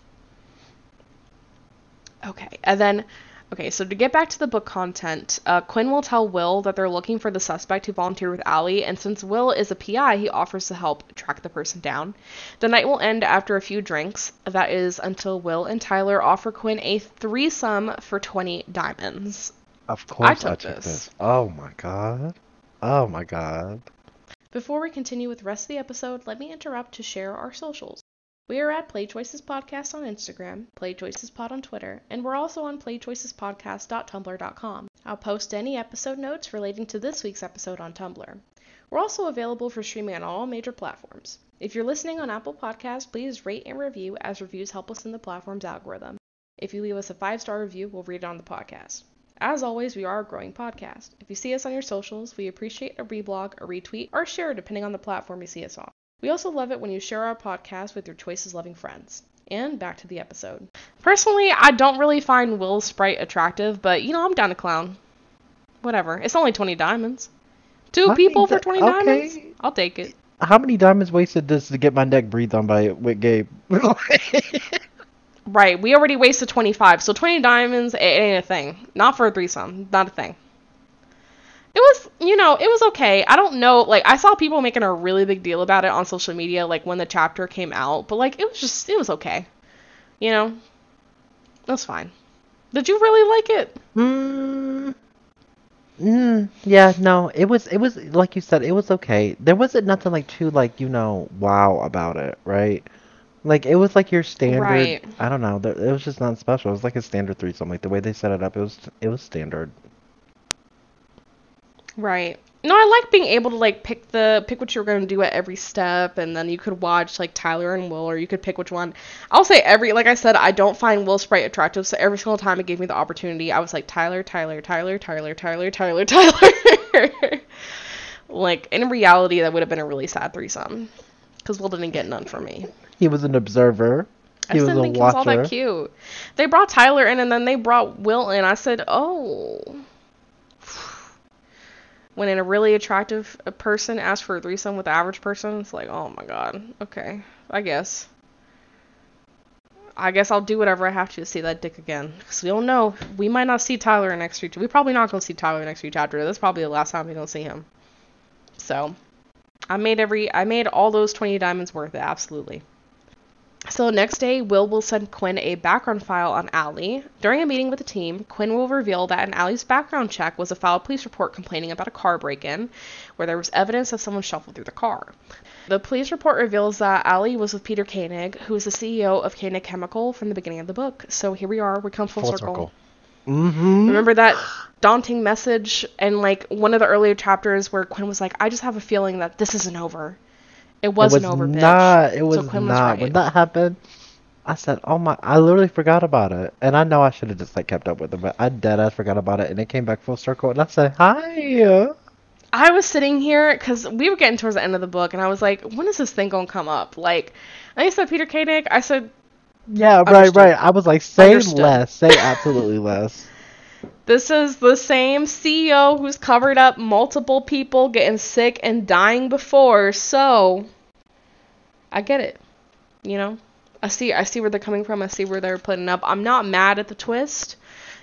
Okay, and then, okay, so to get back to the book content, uh, Quinn will tell Will that they're looking for the suspect who volunteered with Allie, and since Will is a PI, he offers to help track the person down. The night will end after a few drinks. That is until Will and Tyler offer Quinn a threesome for 20 diamonds. Of course, I took took this. this. Oh my god. Oh my god. Before we continue with the rest of the episode, let me interrupt to share our socials. We are at Play Choices Podcast on Instagram, Play Choices Pod on Twitter, and we're also on playchoicespodcast.tumblr.com. I'll post any episode notes relating to this week's episode on Tumblr. We're also available for streaming on all major platforms. If you're listening on Apple Podcasts, please rate and review as reviews help us in the platform's algorithm. If you leave us a five star review, we'll read it on the podcast. As always, we are a growing podcast. If you see us on your socials, we appreciate a reblog, a retweet, or share depending on the platform you see us on. We also love it when you share our podcast with your choices loving friends. And back to the episode. Personally, I don't really find Will's sprite attractive, but you know, I'm down to clown. Whatever. It's only 20 diamonds. Two I people for that- 20 diamonds? I'll take it. How many diamonds wasted this to get my neck breathed on by with Gabe? (laughs) Right, we already wasted 25, so 20 diamonds, it ain't a thing. Not for a threesome. Not a thing. It was, you know, it was okay. I don't know, like, I saw people making a really big deal about it on social media, like, when the chapter came out, but, like, it was just, it was okay. You know? It was fine. Did you really like it? mm, mm, yeah, no, it was it was like you said, it was okay. There wasn't nothing like too like you know wow about it, right? Like it was like your standard. Right. I don't know. It was just not special. It was like a standard threesome. Like the way they set it up, it was it was standard. Right. No, I like being able to like pick the pick what you were gonna do at every step, and then you could watch like Tyler and Will, or you could pick which one. I'll say every like I said, I don't find Will Sprite attractive, so every single time it gave me the opportunity, I was like Tyler, Tyler, Tyler, Tyler, Tyler, Tyler, (laughs) Tyler. like in reality, that would have been a really sad threesome, because Will didn't get none from me. He was an observer. I He just was didn't a think he was all that cute. They brought Tyler in, and then they brought Will in. I said, oh. When a really attractive uh, person asks for a threesome with the average person, it's like, oh my god, okay, I guess. I guess I'll do whatever I have to to see that dick again. Because we don't know. We might not see Tyler in next week. We're probably not going to see Tyler next week chapter. That's probably the last time we're going to see him. So, I made every, I made all those 20 diamonds worth it, absolutely. So next day, Will will send Quinn a background file on Allie. During a meeting with the team, Quinn will reveal that in Allie's background check was a filed police report complaining about a car break-in, where there was evidence of someone shuffled through the car. The police report reveals that Allie was with Peter Koenig, who is the CEO of Koenig Chemical from the beginning of the book. So here we are, we come full, Full circle. circle. Mm-hmm. Remember that daunting message and like one of the earlier chapters where Quinn was like, I just have a feeling that this isn't over. It wasn't it was over not. It was so Quinn not. was When that happened, I said, "Oh my!" I literally forgot about it, and I know I should have just like kept up with it, but I dead ass forgot about it, and it came back full circle, and I said, "Hi." I was sitting here because we were getting towards the end of the book, and I was like, when is this thing gonna come up? Like, I said Peter Koenig. I said, Yeah, right, Understood. right. I was like, "Say Understood. less. Say absolutely less." (laughs) this is the same CEO who's covered up multiple people getting sick and dying before, so I get it. You know, I see, I see where they're coming from. I see where they're putting up. I'm not mad at the twist.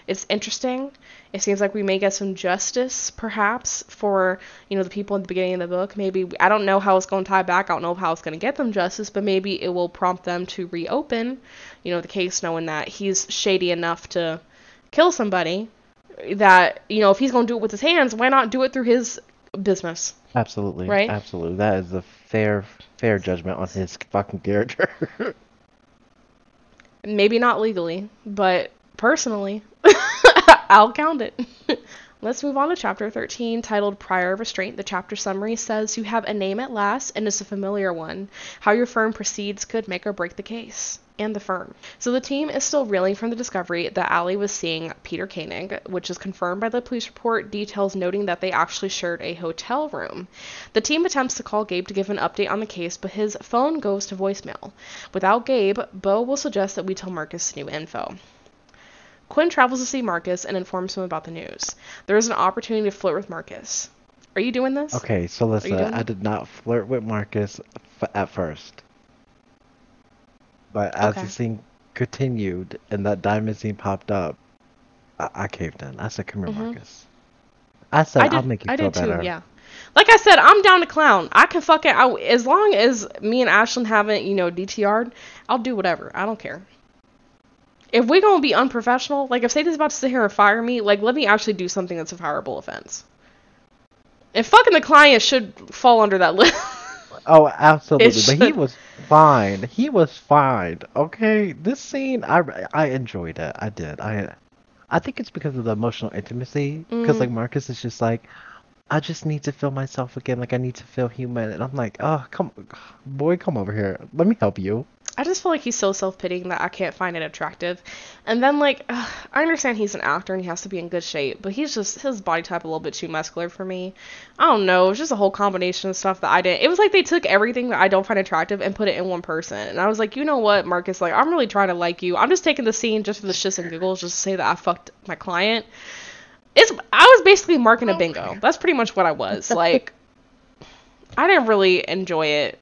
It's interesting. It seems like we may get some justice, perhaps, for you know the people at the beginning of the book. Maybe I don't know how it's going to tie back. I don't know how it's going to get them justice, but maybe it will prompt them to reopen, you know, the case, knowing that he's shady enough to kill somebody. That you know, if he's going to do it with his hands, why not do it through his business? Absolutely, Right? Absolutely. That is a fair, fair judgment on his fucking character. (laughs) Maybe not legally, but personally, (laughs) I'll count it. (laughs) Let's move on to chapter 13, titled Prior Restraint. The chapter summary says You have a name at last, and it's a familiar one. How your firm proceeds could make or break the case. And the firm. So the team is still reeling from the discovery that Allie was seeing Peter Koenig, which is confirmed by the police report, details noting that they actually shared a hotel room. The team attempts to call Gabe to give an update on the case, but his phone goes to voicemail. Without Gabe, Bo will suggest that we tell Marcus new info. Quinn travels to see Marcus and informs him about the news. There is an opportunity to flirt with Marcus. Are you doing this? okay, so listen, I did not flirt with Marcus f- at first, but as Okay. the scene continued and that diamond scene popped up, I, I caved in. I said, "Come here, Mhm. Marcus." I said, I did, "I'll make you I feel did too, yeah. Like I said, I'm down to clown. I can fucking, I, as long as me and Ashlyn haven't, you know, DTR'd, I'll do whatever. I don't care. If we're gonna be unprofessional, like if Satan's about to sit here and fire me, like let me actually do something that's a fireable offense. And fucking the client should fall under that (laughs) list. Oh, absolutely. But he was fine. He was fine. Okay, this scene, I I enjoyed it. I did. I I think it's because of the emotional intimacy. Because Mhm. like Marcus is just like, I just need to feel myself again. Like I need to feel human. And I'm like, oh come, boy, come over here. Let me help you. I just feel like he's so self pitying that I can't find it attractive. And then, like, ugh, I understand he's an actor and he has to be in good shape, but he's just, his body type a little bit too muscular for me. I don't know. It was just a whole combination of stuff that I didn't. It was like they took everything that I don't find attractive and put it in one person. And I was like, you know what, Marcus? Like, I'm really trying to like you. I'm just taking the scene just for the shits and giggles, just to say that I fucked my client. It's, I was basically marking a oh bingo. That's pretty much what I was. (laughs) Like, I didn't really enjoy it.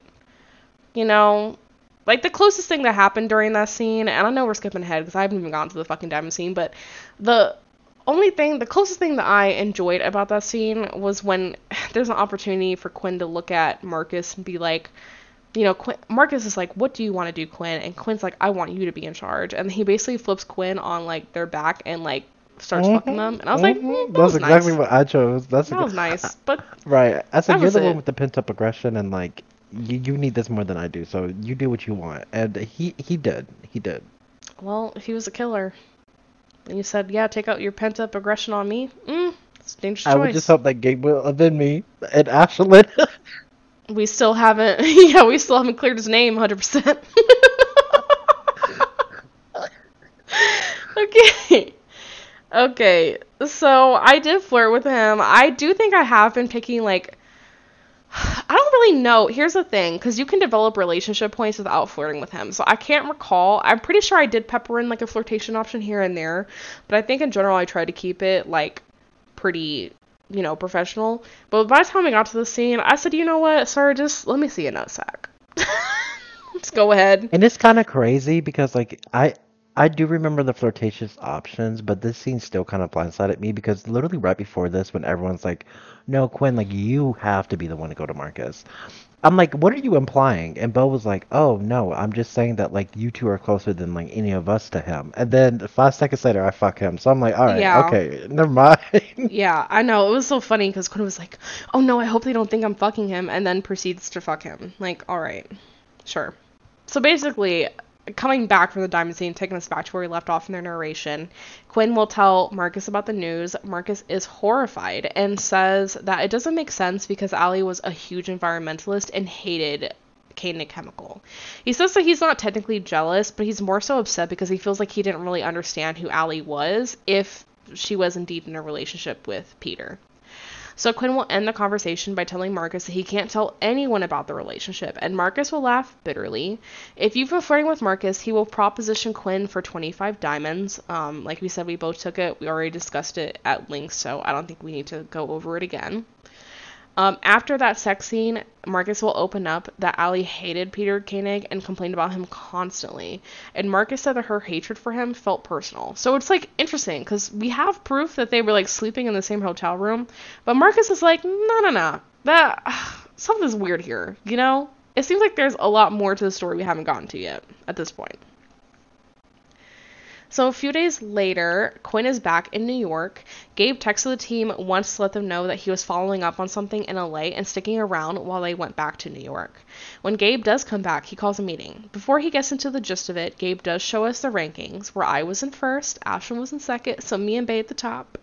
You know, like the closest thing that happened during that scene, and I know we're skipping ahead because I haven't even gotten to the fucking diamond scene, but the only thing, the closest thing that I enjoyed about that scene was when (laughs) there's an opportunity for Quinn to look at Marcus and be like, you know, Quinn, Marcus is like, "What do you want to do, Quinn?" And Quinn's like, "I want you to be in charge." And he basically flips Quinn on like their back and like starts fucking them. And I was like, Mhm. mm, "That that's was exactly nice. what I chose. That's That exa- was (laughs) nice." But right. I said you're the one with the pent up aggression, and like you you need this more than I do. So you do what you want, and he he did. He did. well, he was a killer. And you said, "Yeah, take out your pent up aggression on me." Mm, it's a dangerous choice. I would just hope that Gabe will avenge me and Ashlyn. (laughs) We still haven't, (laughs) yeah, we still haven't cleared his name 100%. (laughs) okay. Okay. So I did flirt with him. I do think I have been picking, like, (sighs) I don't really know. Here's the thing, because you can develop relationship points without flirting with him. So I can't recall. I'm pretty sure I did pepper in, like, a flirtation option here and there. But I think in general, I tried to keep it, like, pretty you know, professional. But by the time we got to the scene, I said, you know what, sir, just let me see a nutsack. (laughs) Let's go ahead. And it's kind of crazy because like I I do remember the flirtatious options, but this scene still kind of blindsided me because literally right before this, when everyone's like, "No, Quinn, like you have to be the one to go to Marcus," I'm like, "What are you implying?" And Bo was like, "Oh no, I'm just saying that like you two are closer than like any of us to him." And then five seconds later, I fuck him. So I'm like, "All right, Yeah. okay, never mind." (laughs) Yeah, I know. It was so funny because Quinn was like, oh no, I hope they don't think I'm fucking him, and then proceeds to fuck him. Like, alright, sure. So basically, coming back from the diamond scene, taking us back to where we left off in their narration, Quinn will tell Marcus about the news. Marcus is horrified and says that it doesn't make sense because Allie was a huge environmentalist and hated Koenig chemical. He says that he's not technically jealous, but he's more so upset because he feels like he didn't really understand who Allie was if she was indeed in a relationship with Peter. So Quinn will end the conversation by telling Marcus that he can't tell anyone about the relationship, and Marcus will laugh bitterly. If you've been flirting with Marcus, he will proposition Quinn for 25 diamonds. Um, like we said, we both took it. We already discussed it at length, so I don't think we need to go over it again. Um, after that sex scene, Marcus will open up that Allie hated Peter Koenig and complained about him constantly. And Marcus said that her hatred for him felt personal. So it's like interesting because we have proof that they were like sleeping in the same hotel room, but Marcus is like, no, no, no, that uh, (sighs) something's weird here. You know, it seems like there's a lot more to the story we haven't gotten to yet at this point. So a few days later, Quinn is back in New York. Gabe texted the team once to let them know that he was following up on something in LA and sticking around while they went back to New York. When Gabe does come back, he calls a meeting. Before he gets into the gist of it, Gabe does show us the rankings, where I was in first, Ashlyn was in second, so me and Bay at the top.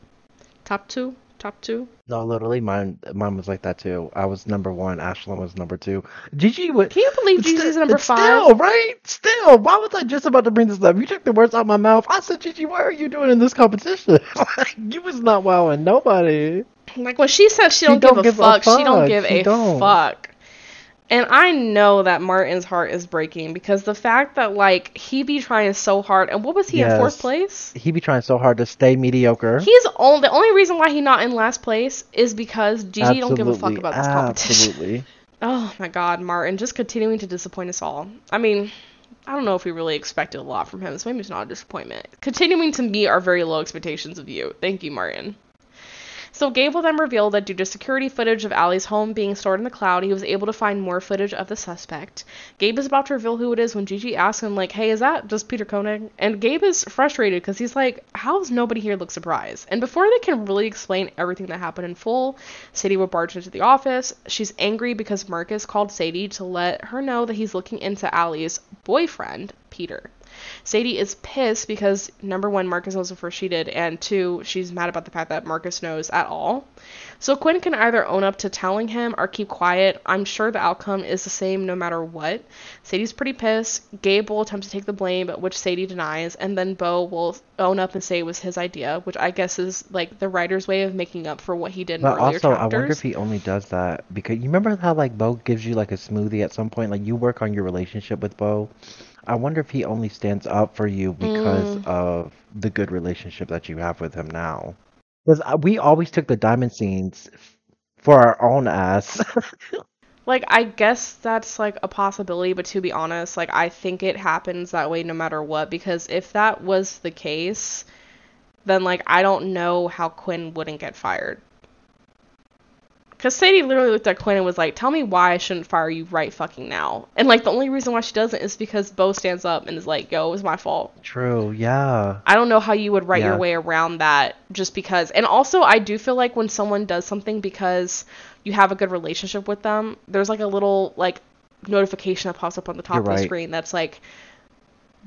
Top two top two? No, literally, mine mine was like that too. I was number one. Ashlyn was number two. Gigi was. Can you believe Gigi's number five? Still, right? Still, why was I just about to bring this up? You took the words out of my mouth. I said, Gigi, what are you doing in this competition? (laughs) you was not wowing nobody. Like when she said she don't, she give, don't a, give fuck, a, fuck, she don't give she a don't. fuck. And I know that Martin's heart is breaking because the fact that like he be trying so hard and what was he yes. in fourth place? He be trying so hard to stay mediocre. He's only the only reason why he's not in last place is because Gigi Absolutely. don't give a fuck about this competition. Absolutely. (laughs) oh my god, Martin just continuing to disappoint us all. I mean, I don't know if we really expected a lot from him, so maybe it's not a disappointment. Continuing to meet our very low expectations of you. Thank you, Martin. So Gabe will then reveal that due to security footage of Allie's home being stored in the cloud, he was able to find more footage of the suspect. Gabe is about to reveal who it is when Gigi asks him, like, hey, is that just Peter Koenig? And Gabe is frustrated because he's like, how's nobody here look surprised? And before they can really explain everything that happened in full, Sadie will barge into the office. She's angry because Marcus called Sadie to let her know that he's looking into Allie's boyfriend, Peter. Sadie is pissed because number one, Marcus knows before she did, and two, she's mad about the fact that Marcus knows at all. So Quinn can either own up to telling him or keep quiet. I'm sure the outcome is the same no matter what. Sadie's pretty pissed. Gabe will attempt to take the blame, which Sadie denies, and then Bo will own up and say it was his idea, which I guess is like the writer's way of making up for what he did but in earlier also, chapters. I wonder if he only does that because you remember how like Bo gives you like a smoothie at some point, like you work on your relationship with Bo I wonder if he only stands up for you because mm. of the good relationship that you have with him now. Because we always took the diamond scenes for our own ass. (laughs) like, I guess that's like a possibility, but to be honest, like, I think it happens that way no matter what. Because if that was the case, then like, I don't know how Quinn wouldn't get fired. Because Sadie literally looked at Quinn and was like, tell me why I shouldn't fire you right fucking now. And, like, the only reason why she doesn't is because Bo stands up and is like, yo, it was my fault. True, yeah. I don't know how you would write yeah. your way around that just because. And also, I do feel like when someone does something because you have a good relationship with them, there's, like, a little, like, notification that pops up on the top You're of the right. screen that's like,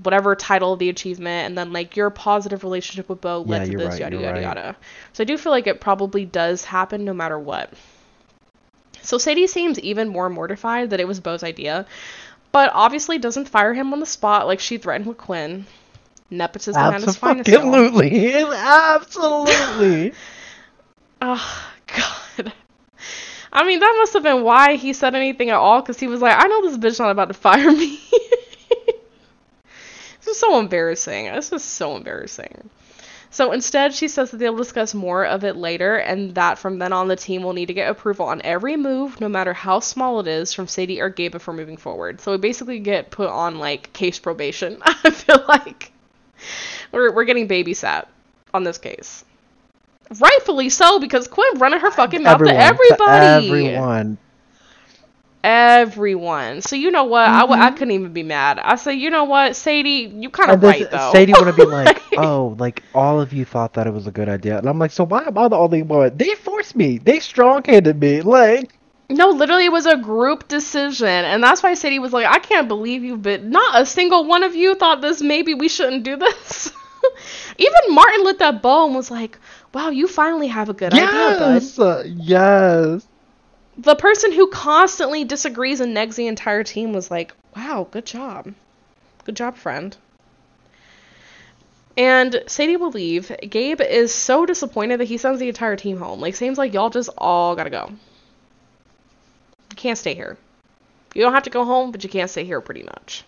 whatever title of the achievement and then like your positive relationship with Bo led yeah, to this right, yada yada right. yada. So I do feel like it probably does happen no matter what. So Sadie seems even more mortified that it was Bo's idea, but obviously doesn't fire him on the spot like she threatened with Quinn. Nepotism at its finest. Absolutely, (laughs) absolutely. (laughs) oh God. I mean, that must have been why he said anything at all, because he was like, I know this bitch not about to (laughs) fire me. this is so embarrassing. This is so embarrassing. So instead, she says that they'll discuss more of it later, and that from then on, the team will need to get approval on every move, no matter how small it is, from Sadie or Gabe before moving forward. So we basically get put on like case probation. (laughs) I feel like we're we're getting babysat on this case. Rightfully so, because Quinn running her fucking mouth everyone, to everybody. everyone everyone. So you know what? Mm-hmm. I w- I couldn't even be mad. I say, you know what, Sadie, you kind of right though. Sadie would have been (laughs) like, oh, like all of you thought that it was a good idea, and I'm like, so why am I the only one? They forced me. They strong-handed me. Like. No, literally, it was a group decision, and that's why Sadie was like, "I can't believe you, but not a single one of you thought this. Maybe we shouldn't do this." (laughs) Even Martin lit that bow and was like, "Wow, you finally have a good yes! idea, bud." Yes, yes. The person who constantly disagrees and negs the entire team was like, wow, good job. Good job, friend. And Sadie will leave. Gabe is so disappointed that he sends the entire team home. Like, seems like y'all just all gotta go. You can't stay here. You don't have to go home, but you can't stay here pretty much.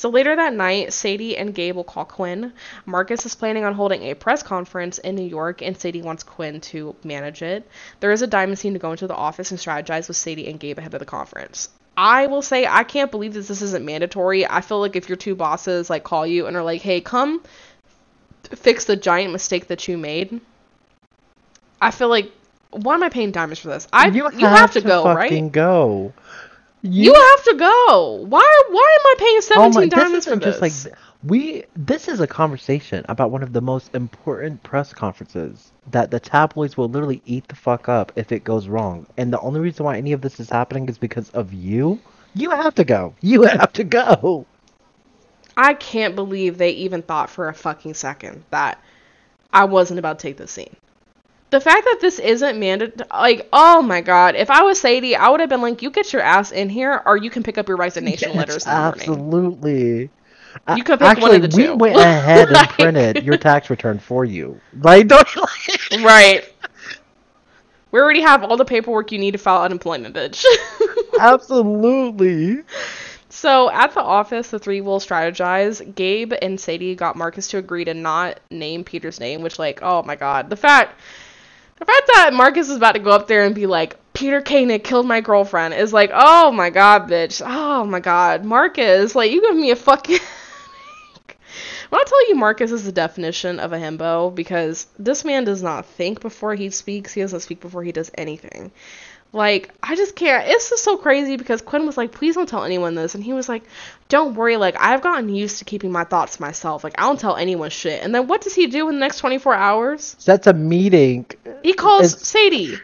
So later that night, Sadie and Gabe will call Quinn. Marcus is planning on holding a press conference in New York, and Sadie wants Quinn to manage it. There is a diamond scene to go into the office and strategize with Sadie and Gabe ahead of the conference. I will say I can't believe that this isn't mandatory. I feel like if your two bosses like call you and are like, "Hey, come fix the giant mistake that you made," I feel like why am I paying diamonds for this? I you have, you have to, to, go, right? Go. You, you, have to go. Why? Why am I paying seventeen oh my, diamonds for this? Just like we. This is a conversation about one of the most important press conferences that the tabloids will literally eat the fuck up if it goes wrong. And the only reason why any of this is happening is because of you. You have to go. You have to go. I can't believe they even thought for a fucking second that I wasn't about to take this scene the fact that this isn't mandatory, like, oh my god, if I was Sadie, I would have been like, you get your ass in here, or you can pick up your resignation yes, letters. absolutely. You could pick Actually, one of the two. we went ahead and (laughs) printed your tax return for you. Like, don't right. We already have all the paperwork you need to file unemployment, bitch. (laughs) absolutely. So at the office, the three will strategize. Gabe and Sadie got Marcus to agree to not name Peter's name, which, like, oh my god, the fact the fact that Marcus is about to go up there and be like, Peter Koenig killed my girlfriend is like, oh my god, bitch. Oh my god. Marcus, like, you give me a fucking. (laughs) when I tell you Marcus is the definition of a himbo, because this man does not think before he speaks, he doesn't speak before he does anything. Like, I just can't. It's just so crazy because Quinn was like, please don't tell anyone this. And he was like, don't worry. Like, I've gotten used to keeping my thoughts to myself. Like, I don't tell anyone shit. And then what does he do in the next 24 hours? That's a meeting. He calls it's... Sadie.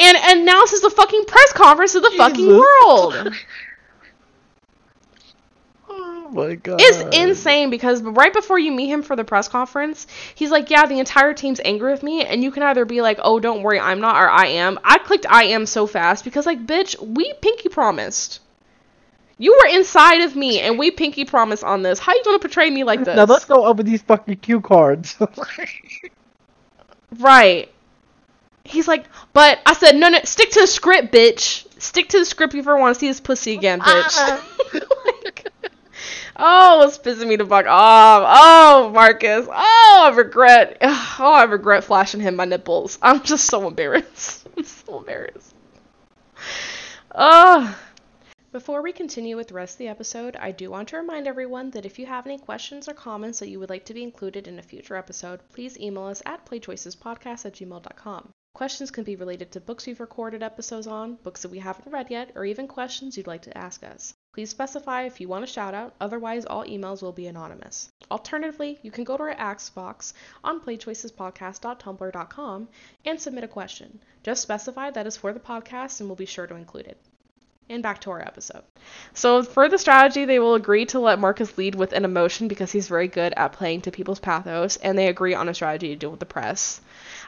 And announces the fucking press conference to the Jesus. fucking world. Oh my god. It's insane because right before you meet him for the press conference, he's like, Yeah, the entire team's angry with me, and you can either be like, Oh, don't worry, I'm not, or I am. I clicked I am so fast because, like, bitch, we pinky promised. You were inside of me, and we pinky promised on this. How you gonna portray me like this? Now let's go over these fucking cue cards. (laughs) right. He's like, but I said, no, no, stick to the script, bitch. Stick to the script if you ever want to see this pussy again, bitch. Uh-uh. (laughs) like, Oh, it's pissing me the fuck off. Oh, Marcus. Oh, I regret. (sighs) Oh, I regret flashing him my nipples. (laughs) I'm just so embarrassed. (laughs) I'm so embarrassed. Oh. Before we continue with the rest of the episode, I do want to remind everyone that if you have any questions or comments that you would like to be included in a future episode, please email us at playchoicespodcast at gmail.com. Questions can be related to books we've recorded episodes on, books that we haven't read yet, or even questions you'd like to ask us. Please specify if you want a shout out, otherwise, all emails will be anonymous. Alternatively, you can go to our ask box on playchoicespodcast.tumblr.com and submit a question. Just specify that is for the podcast and we'll be sure to include it. And back to our episode. So, for the strategy, they will agree to let Marcus lead with an emotion because he's very good at playing to people's pathos, and they agree on a strategy to deal with the press.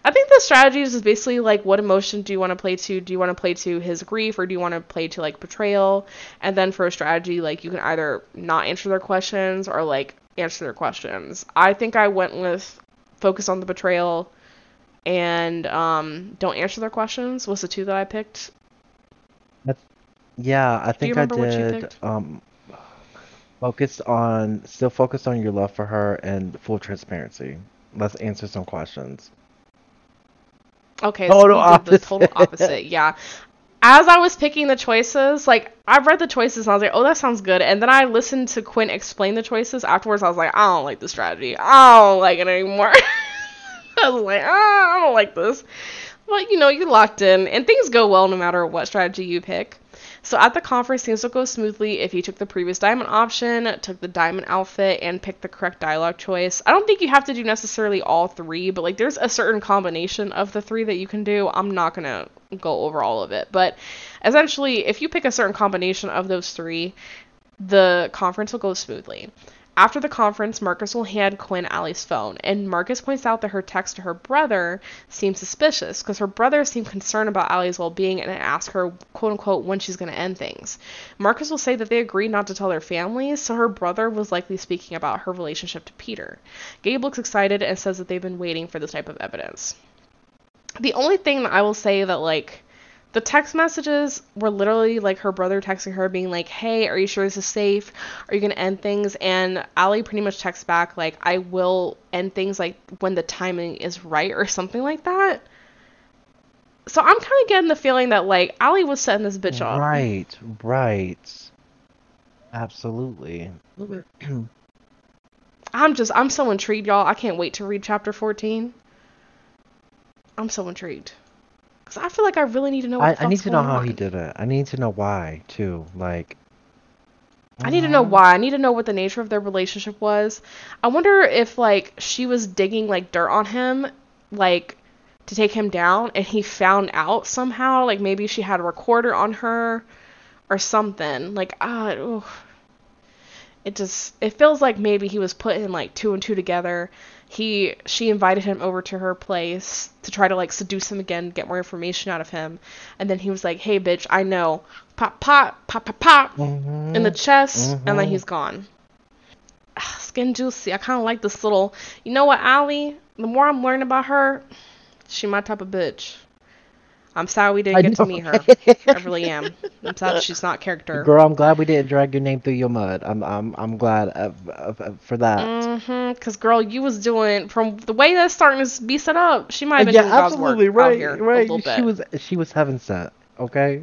I think the strategy is basically like what emotion do you want to play to? Do you want to play to his grief or do you want to play to like betrayal? And then for a strategy, like you can either not answer their questions or like answer their questions. I think I went with focus on the betrayal and um, don't answer their questions was the two that I picked. That's, yeah, I think I did. Um, focus on still focus on your love for her and full transparency. Let's answer some questions. Okay, so total opposite. the total opposite. Yeah. As I was picking the choices, like I read the choices and I was like, "Oh, that sounds good." And then I listened to Quinn explain the choices afterwards. I was like, "I don't like the strategy. I don't like it anymore." (laughs) I was like, oh, "I don't like this." But you know, you're locked in, and things go well no matter what strategy you pick. So at the conference, things will go smoothly if you took the previous diamond option, took the diamond outfit, and picked the correct dialogue choice. I don't think you have to do necessarily all three, but like there's a certain combination of the three that you can do. I'm not gonna go over all of it, but essentially, if you pick a certain combination of those three, the conference will go smoothly. After the conference, Marcus will hand Quinn Allie's phone, and Marcus points out that her text to her brother seems suspicious because her brother seemed concerned about Allie's well being and asked her, quote unquote, when she's going to end things. Marcus will say that they agreed not to tell their families, so her brother was likely speaking about her relationship to Peter. Gabe looks excited and says that they've been waiting for this type of evidence. The only thing that I will say that, like, the text messages were literally like her brother texting her being like hey are you sure this is safe? Are you going to end things? And Allie pretty much texts back like i will end things like when the timing is right or something like that. So i'm kind of getting the feeling that like Allie was setting this bitch up. Right, right. Absolutely. (clears throat) i'm just i'm so intrigued y'all. I can't wait to read chapter 14 i'm so intrigued because I feel like I really need to know. I, I need to know going how on. he did it. I need to know why too. Like I need to know Mhm. why. I need to know what the nature of their relationship was. I wonder if like she was digging like dirt on him, like to take him down, and he found out somehow. Like maybe she had a recorder on her, or something. Like ah, it just it feels like maybe he was putting like two and two together. He she invited him over to her place to try to like seduce him again, get more information out of him, and then he was like, "Hey, bitch, I know." Pop, pop, pop, pop, pop Mhm. in the chest, and then Mhm. he's gone. Ah, Skin juicy. I kind of like this little. You know what, Allie? The more I'm learning about her, she my type of bitch. I'm sad we didn't I get to meet her. (laughs) I really am. I'm sad she's not character. Girl, I'm glad we didn't drag your name through your mud. I'm I'm I'm glad of, of, of- for that. Mm-hmm. Cause girl, you was doing from the way that's starting to be set up. She might have been yeah, doing God's absolutely work out right, here right. a little bit. She was she was heaven sent. Okay.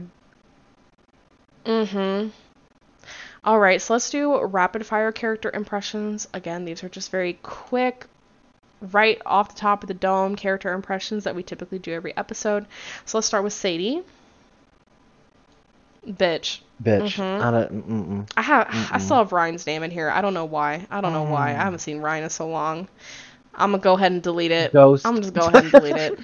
Mm-hmm. All right, so let's do rapid fire character impressions. Again, these are just very quick, right off the top of the dome character impressions that we typically do every episode. So let's start with Sadie. Bitch. Bitch. Mhm. I don't. Mm-mm. I have I Mm-mm. still have Ryan's name in here. I don't know why. I don't know why. I Mm. haven't seen Ryan in so long. I'm gonna go ahead and delete it. Ghost. I'm just go ahead and delete it.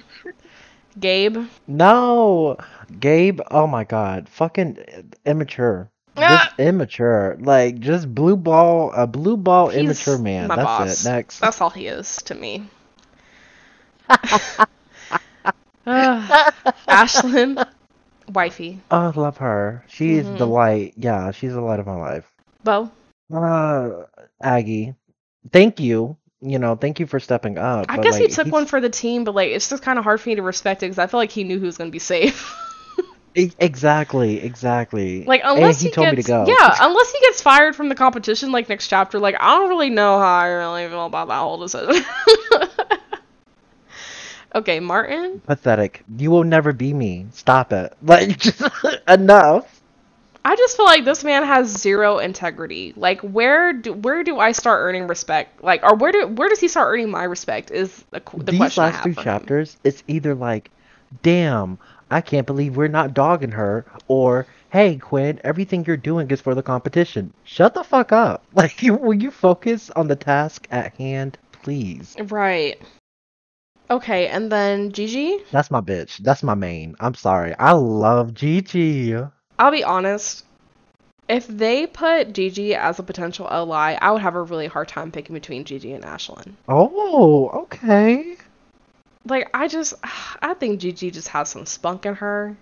(laughs) Gabe. No, Gabe. Oh my God, fucking immature. Ah! Just immature. Like just blue ball, a blue ball He's immature man. my That's boss. it. Next. That's all he is to me. Ugh. (laughs) Ashlyn, wifey. Oh, I love her. She is the light. Yeah, she's the light of my life. Bo. Uh, Aggie, thank you. You know, thank you for stepping up. I guess he took he's- one for the team, but like it's just kind of hard for me to respect it because I feel like he knew who was gonna be safe. (laughs) Exactly, exactly. like unless he, he, told gets me to go. yeah, unless he gets fired from the competition like next chapter. Like I don't really know how I really feel about that whole decision. (laughs) okay, Martin. Pathetic. You will never be me. Stop it. (laughs) Like, just (laughs) enough. I just feel like this man has zero integrity. Like where do where do I start earning respect? Like or where do where does he start earning my respect? Is the, the These question I last have three for him. chapters, it's either like, damn, I can't believe we're not dogging her, or hey, Quinn, everything you're doing is for the competition. Shut the fuck up. (laughs) Like, you, will you focus on the task at hand, please? Right. Okay, and then Gigi. That's my bitch. That's my main. I'm sorry. I love Gigi. I'll be honest. If they put Gigi as a potential ally, I would have a really hard time picking between Gigi and Ashlyn. Oh, okay. Like I just I think Gigi just has some spunk in her.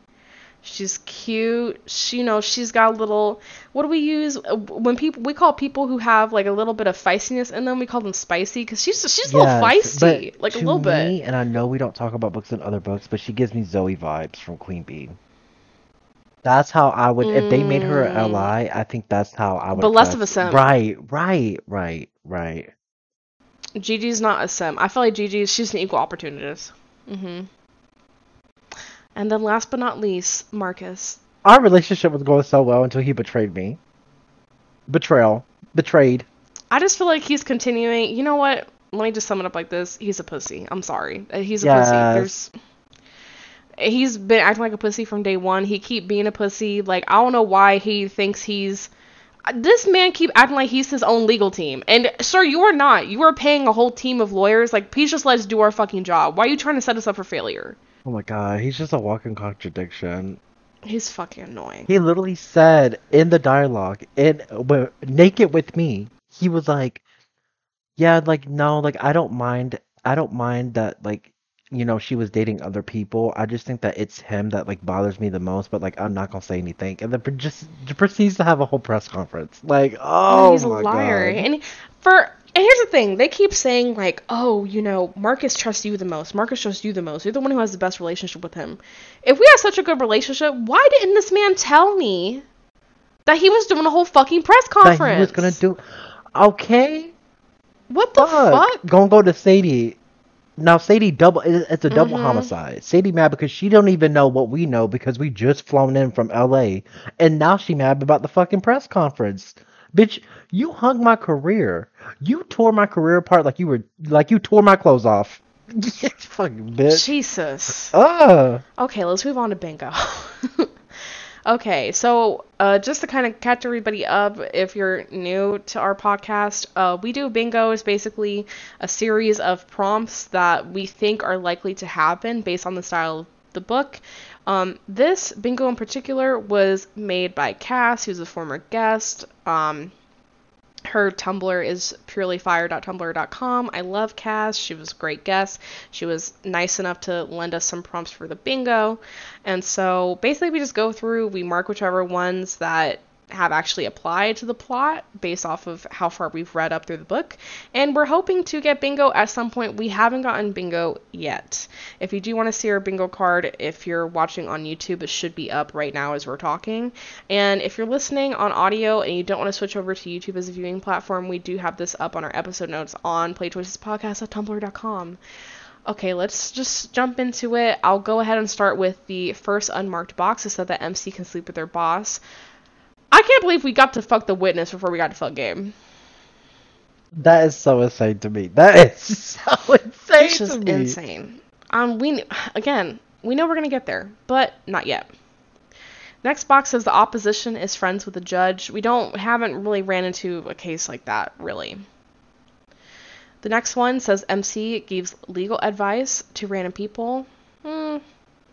She's cute. She, you know, she's got a little. What do we use uh, when people we call people who have like a little bit of feistiness in them? We call them spicy because she's she's a little feisty, like a little bit. me, And I know we don't talk about books in other books, but she gives me Zoe vibes from Queen B. That's how I would. If they made her an Mm. ally, I think that's how I would. But less of a simp. Right, right, right, right. Gigi's not a sim. I feel like Gigi, she's an equal opportunist. Mm-hmm. And then last but not least, Marcus. Our relationship was going so well until he betrayed me. Betrayal. Betrayed. I just feel like he's continuing. You know what? Let me just sum it up like this. He's a pussy. I'm sorry. Uh, He's a Yes. pussy. There's He's been acting like a pussy from day one. He keep being a pussy. Like I don't know why he thinks he's this man keep acting like he's his own legal team. And sir, you are not. You are paying a whole team of lawyers. Like please just let us do our fucking job. Why are you trying to set us up for failure? Oh my god, he's just a walking contradiction. He's fucking annoying. He literally said in the dialogue, in naked with me, he was like, yeah, like no, like I don't mind. I don't mind that like you know she was dating other people. I just think that it's him that like bothers me the most. But like I'm not gonna say anything. And then just proceeds to have a whole press conference. Like Oh, oh he's a liar. god. And for and here's the thing, they keep saying like, "Oh, you know, Marcus trusts you the most. Marcus trusts you the most. You're the one who has the best relationship with him." If we have such a good relationship, why didn't this man tell me that he was doing a whole fucking press conference? That he was gonna do. Okay. What the Fuck. fuck? Gonna go to Sadie. Now Sadie double. It's a double Mhm. homicide. Sadie mad because she don't even know what we know because we just flown in from L.A. and now she mad about the fucking press conference. Bitch, you hung my career. You tore my career apart like you were like you tore my clothes off. (laughs) fucking bitch. Jesus. Ah. Okay, let's move on to bingo. (laughs) okay, so uh, just to kind of catch everybody up, if you're new to our podcast, uh, we do bingo is basically a series of prompts that we think are likely to happen based on the style of the book. Um, this bingo in particular was made by Cass, who's a former guest. Um, her Tumblr is purelyfire.tumblr.com. I love Cass. She was a great guest. She was nice enough to lend us some prompts for the bingo. And so basically, we just go through, we mark whichever ones that have actually applied to the plot based off of how far we've read up through the book. And we're hoping to get bingo at some point. We haven't gotten bingo yet. If you do want to see our bingo card, if you're watching on YouTube, it should be up right now as we're talking. And if you're listening on audio and you don't want to switch over to YouTube as a viewing platform, we do have this up on our episode notes on playchoicespodcast.tumblr.com. Okay, let's just jump into it. I'll go ahead and start with the first unmarked box. Said that MC can sleep with their boss. I can't believe we got to fuck the witness before we got to fuck Gabe. That is so insane to me. That is (laughs) so insane It's just to me. insane. Um, we again, we know we're gonna get there, but not yet. Next box says the opposition is friends with the judge. We don't haven't really ran into a case like that really. The next one says MC gives legal advice to random people. Hmm.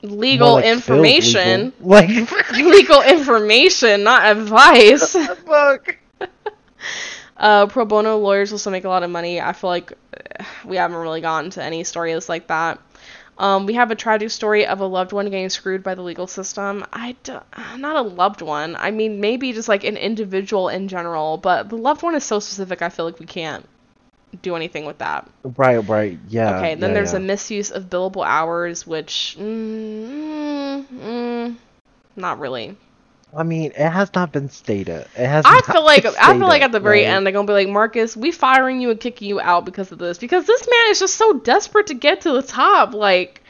Legal like information. legal. Like (laughs) legal information, not advice. fuck. (laughs) Uh, pro bono lawyers also make a lot of money. I feel like uh, we haven't really gotten to any stories like that. Um, we have a tragic story of a loved one getting screwed by the legal system. I d- not a loved one. I mean, maybe just like an individual in general, but the loved one is so specific. I feel like we can't do anything with that. Right, right, yeah. okay, then yeah, there's yeah. a misuse of billable hours, which mm, mm, mm, not really. I mean, it has not been stated. It has. I feel like I feel like at the very right? end they're gonna be like, Marcus, we firing you and kicking you out because of this. Because this man is just so desperate to get to the top. Like,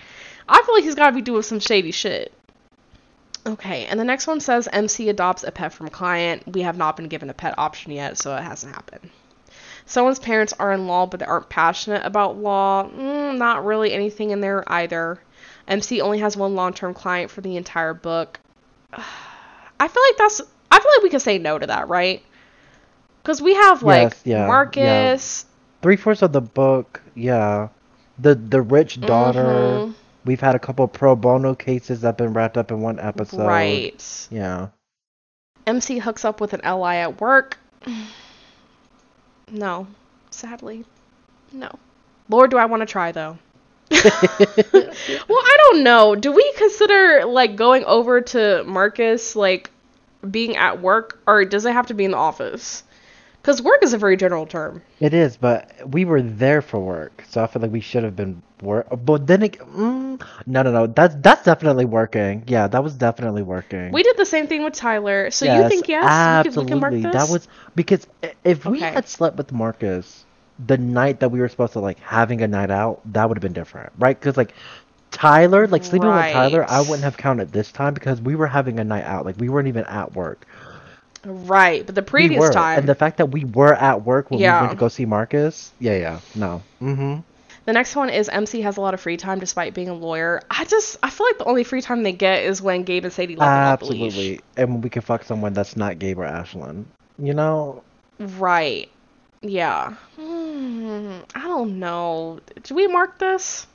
I feel like he's gotta be doing some shady shit. Okay, and the next one says MC adopts a pet from client. We have not been given a pet option yet, so it hasn't happened. Someone's parents are in law, but they aren't passionate about law. Mm, not really anything in there either. MC only has one long-term client for the entire book. (sighs) I feel like that's. I feel like we could say no to that, right? Because we have like Yes, yeah, yeah. Marcus. Three fourths of the book, yeah. The the rich daughter. Mhm, We've had a couple pro bono cases that have been wrapped up in one episode. right. Yeah. MC hooks up with an ally at work. (sighs) No, sadly, no. Lord, do I want to try though? (laughs) well, I don't know. Do we consider like going over to Marcus like being at work, or does it have to be in the office? Because work is a very general term. It is, but we were there for work, so I feel like we should have been work. But then, it, mm, no, no, no. That's that's definitely working. Yeah, that was definitely working. We did the same thing with Tyler. So you think yes? We can, Absolutely. we can mark? That was because if we Okay. had slept with Marcus the night that we were supposed to like having a night out, that would have been different, right? Because like Tyler, like sleeping with Tyler, I wouldn't have counted this time because we were having a night out. Like we weren't even at work. Right, but the We previous were, time. and the fact that we were at work when we went to go see Marcus, yeah, yeah, no, mm-hmm. The next one is MC has a lot of free time despite being a lawyer. I just I feel like the only free time they get is when Gabe and Sadie let them off the leash. Absolutely, and we can fuck someone that's not Gabe or Ashlyn. You know, Right. Yeah. Hmm, I don't know. Did we mark this?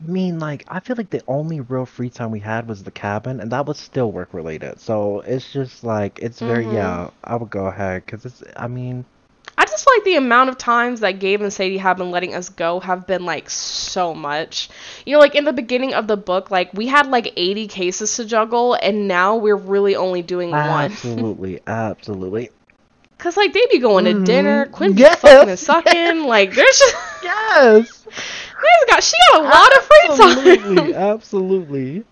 Mean, like, I feel like the only real free time we had was the cabin, and that was still work related. So it's just like, it's very, Mhm. yeah, I would go ahead, because it's, I mean, I just like the amount of times that Gabe and Sadie have been letting us go have been like so much. You know, like in the beginning of the book, like we had like 80 cases to juggle, and now we're really only doing one. Absolutely, (laughs) absolutely. Cause like they be going to Mhm. dinner, Quinn be Yes, fucking and sucking. (laughs) Like there's just Yes. Got she got a lot of free time. (laughs) absolutely.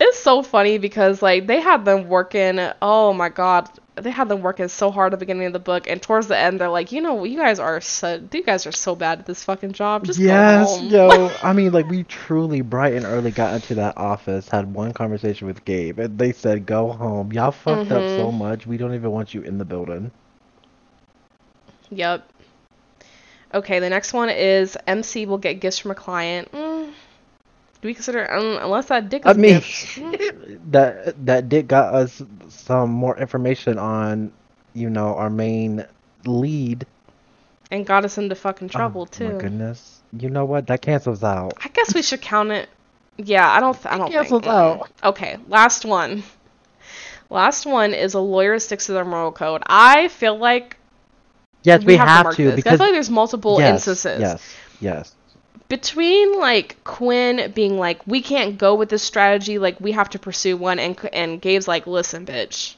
it's so funny because like they had them working. Oh my god, they had them working so hard at the beginning of the book, and towards the end they're like, you know, you guys are so you guys are so bad at this fucking job. Just go yes, yo. (laughs) I mean, like we truly bright and early got into that office, had one conversation with Gabe, and they said, "Go home. Y'all fucked up so Mhm. much. We don't even want you in the building." Yep. Okay, the next one is MC will get gifts from a client. Mm, do we consider um, unless that dick is I mean, (laughs) that that did got us some more information on, you know, our main lead. and got us into fucking trouble oh, too. My goodness. You know what? That cancels out. I guess we should count it. Yeah, I don't. Th- I don't think. cancels mm. out. Okay, last one. Last one is a lawyer sticks to their moral code. I feel like Yes, we, have, mark to this. I because feel like there's multiple yes, instances yes, yes. between like Quinn being like, we can't go with this strategy, like we have to pursue one, and and Gabe's like, listen, bitch,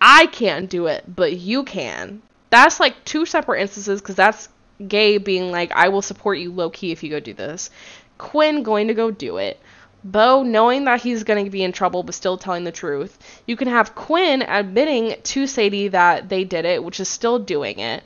I can't do it, but you can. That's like two separate instances because that's Gabe being like, I will support you low key if you go do this. Quinn going to go do it. Bo knowing that he's going to be in trouble but still telling the truth. You can have Quinn admitting to Sadie that they did it, which is still doing it.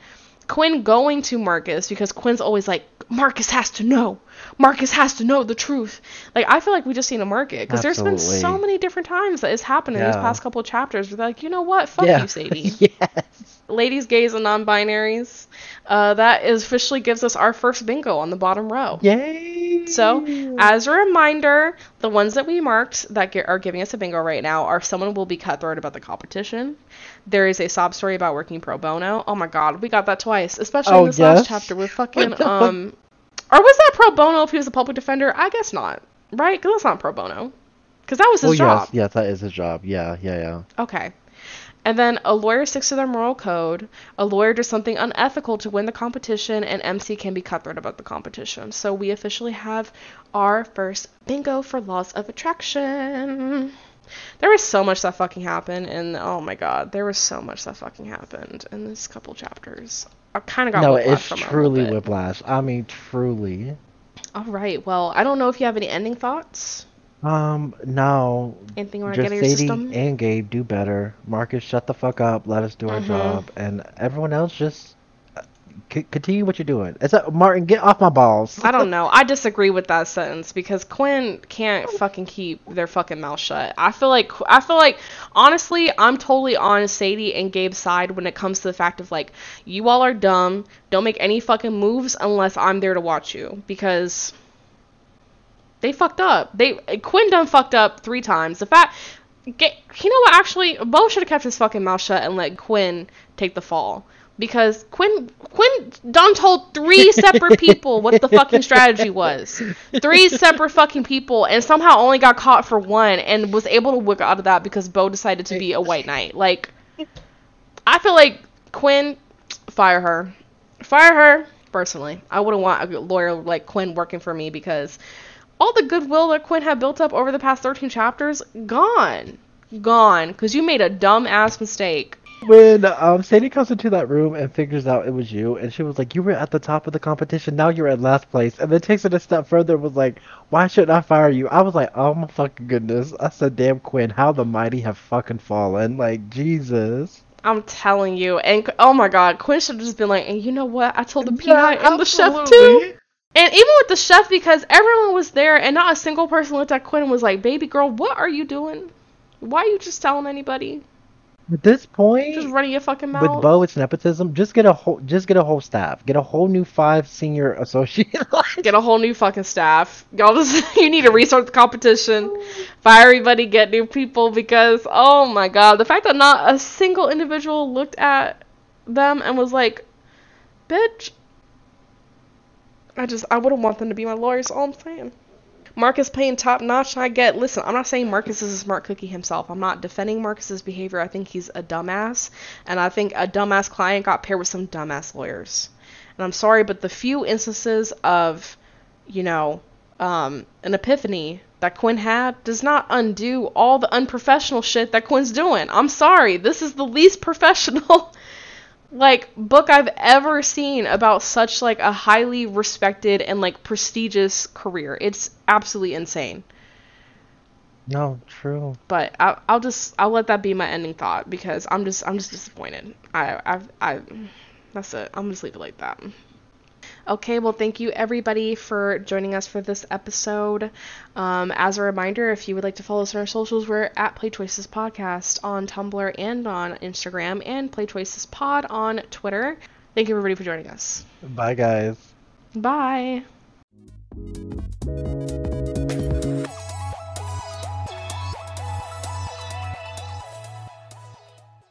Quinn going to Marcus because Quinn's always like, Marcus has to know. Marcus has to know the truth. Like I feel like we just need to mark it because there's been so many different times that it's happened in these past couple of chapters. Where they're like, you know what? Fuck yeah. you, Sadie. (laughs) yes. Ladies, gays, and non-binaries. Uh, that is officially gives us our first bingo on the bottom row. Yay. So, as a reminder, the ones that we marked that ge- are giving us a bingo right now are someone will be cutthroat about the competition. There is a sob story about working pro bono. Oh my god, we got that twice, especially Oh, in this last yes? chapter with fucking (laughs) fuck? um. Or was that pro bono if he was a public defender? I guess not, right? Because that's not pro bono. Because that was his oh job. yes, yes, that is his job. Yeah, yeah, yeah. Okay. And then a lawyer sticks to their moral code. A lawyer does something unethical to win the competition, and MC can be cutthroat about the competition. So we officially have our first bingo for laws of attraction. There was so much that fucking happened, and oh my god, there was so much that fucking happened in this couple chapters. I kind of got no, whiplash it's from it a truly whiplash. I mean, truly. All right, well, I don't know if you have any ending thoughts. Um, no. Anything to Just Sadie system? and Gabe do better. Marcus, shut the fuck up. Let us do our Mhm. job, and everyone else just uh, c- continue what you're doing. It's a, Martin, get off my balls. I don't know. I disagree with that sentence because Quinn can't fucking keep their fucking mouth shut. I feel like I feel like honestly, I'm totally on Sadie and Gabe's side when it comes to the fact of like you all are dumb. Don't make any fucking moves unless I'm there to watch you because they fucked up. They Quinn done fucked up three times. The fact, Ga- you know what? Actually, Bo should have kept his fucking mouth shut and let Quinn take the fall because Quinn Quinn done told three (laughs) separate people what the fucking strategy was. Three (laughs) separate fucking people, and somehow only got caught for one, and was able to work out of that because Bo decided to be a white knight. Like, I feel like Quinn, fire her, fire her. Personally, I wouldn't want a lawyer like Quinn working for me because all the goodwill that Quinn had built up over the past 13 chapters, gone. Gone. Because you made a dumb ass mistake. When um Sadie comes into that room and figures out it was you, and she was like, "You were at the top of the competition. Now you're at last place." And then takes it a step further. and Was like, "Why should I fire you?" I was like, "Oh my fucking goodness!" I said, "Damn, Quinn, how the mighty have fucking fallen!" Like Jesus. I'm telling you. And oh my god, Quinn should have just been like, and you know what? I told the Yeah, PI and the chef too. And even with the chef, because everyone was there and not a single person looked at Quinn and was like, baby girl, what are you doing? Why are you just telling anybody? At this point, Just running your fucking mouth? with Bo, it's nepotism. Just get a whole, just get a whole staff. Get a whole new five senior associate. (laughs) get a whole new fucking staff. Y'all just (laughs) you need to restart the competition. Fire everybody, get new people because oh my god, the fact that not a single individual looked at them and was like, "Bitch." I just I wouldn't want them to be my lawyers. All I'm saying. Marcus playing top notch, I get. Listen, I'm not saying Marcus is a smart cookie himself. I'm not defending Marcus's behavior. I think he's a dumbass, and I think a dumbass client got paired with some dumbass lawyers. And I'm sorry, but the few instances of, you know, um, an epiphany that Quinn had does not undo all the unprofessional shit that Quinn's doing. I'm sorry, this is the least (laughs) professional like book I've ever seen about such like a highly respected and like prestigious career. It's absolutely insane. No, true. But I, I'll just I'll let that be my ending thought because I'm just I'm just disappointed. I I I that's it. I'm just leave it like that. Okay, well, thank you everybody for joining us for this episode. Um, as a reminder, if you would like to follow us on our socials, we're at Play Choices Podcast on Tumblr and on Instagram, and Play Choices Pod on Twitter. Thank you everybody for joining us. Bye, guys. Bye.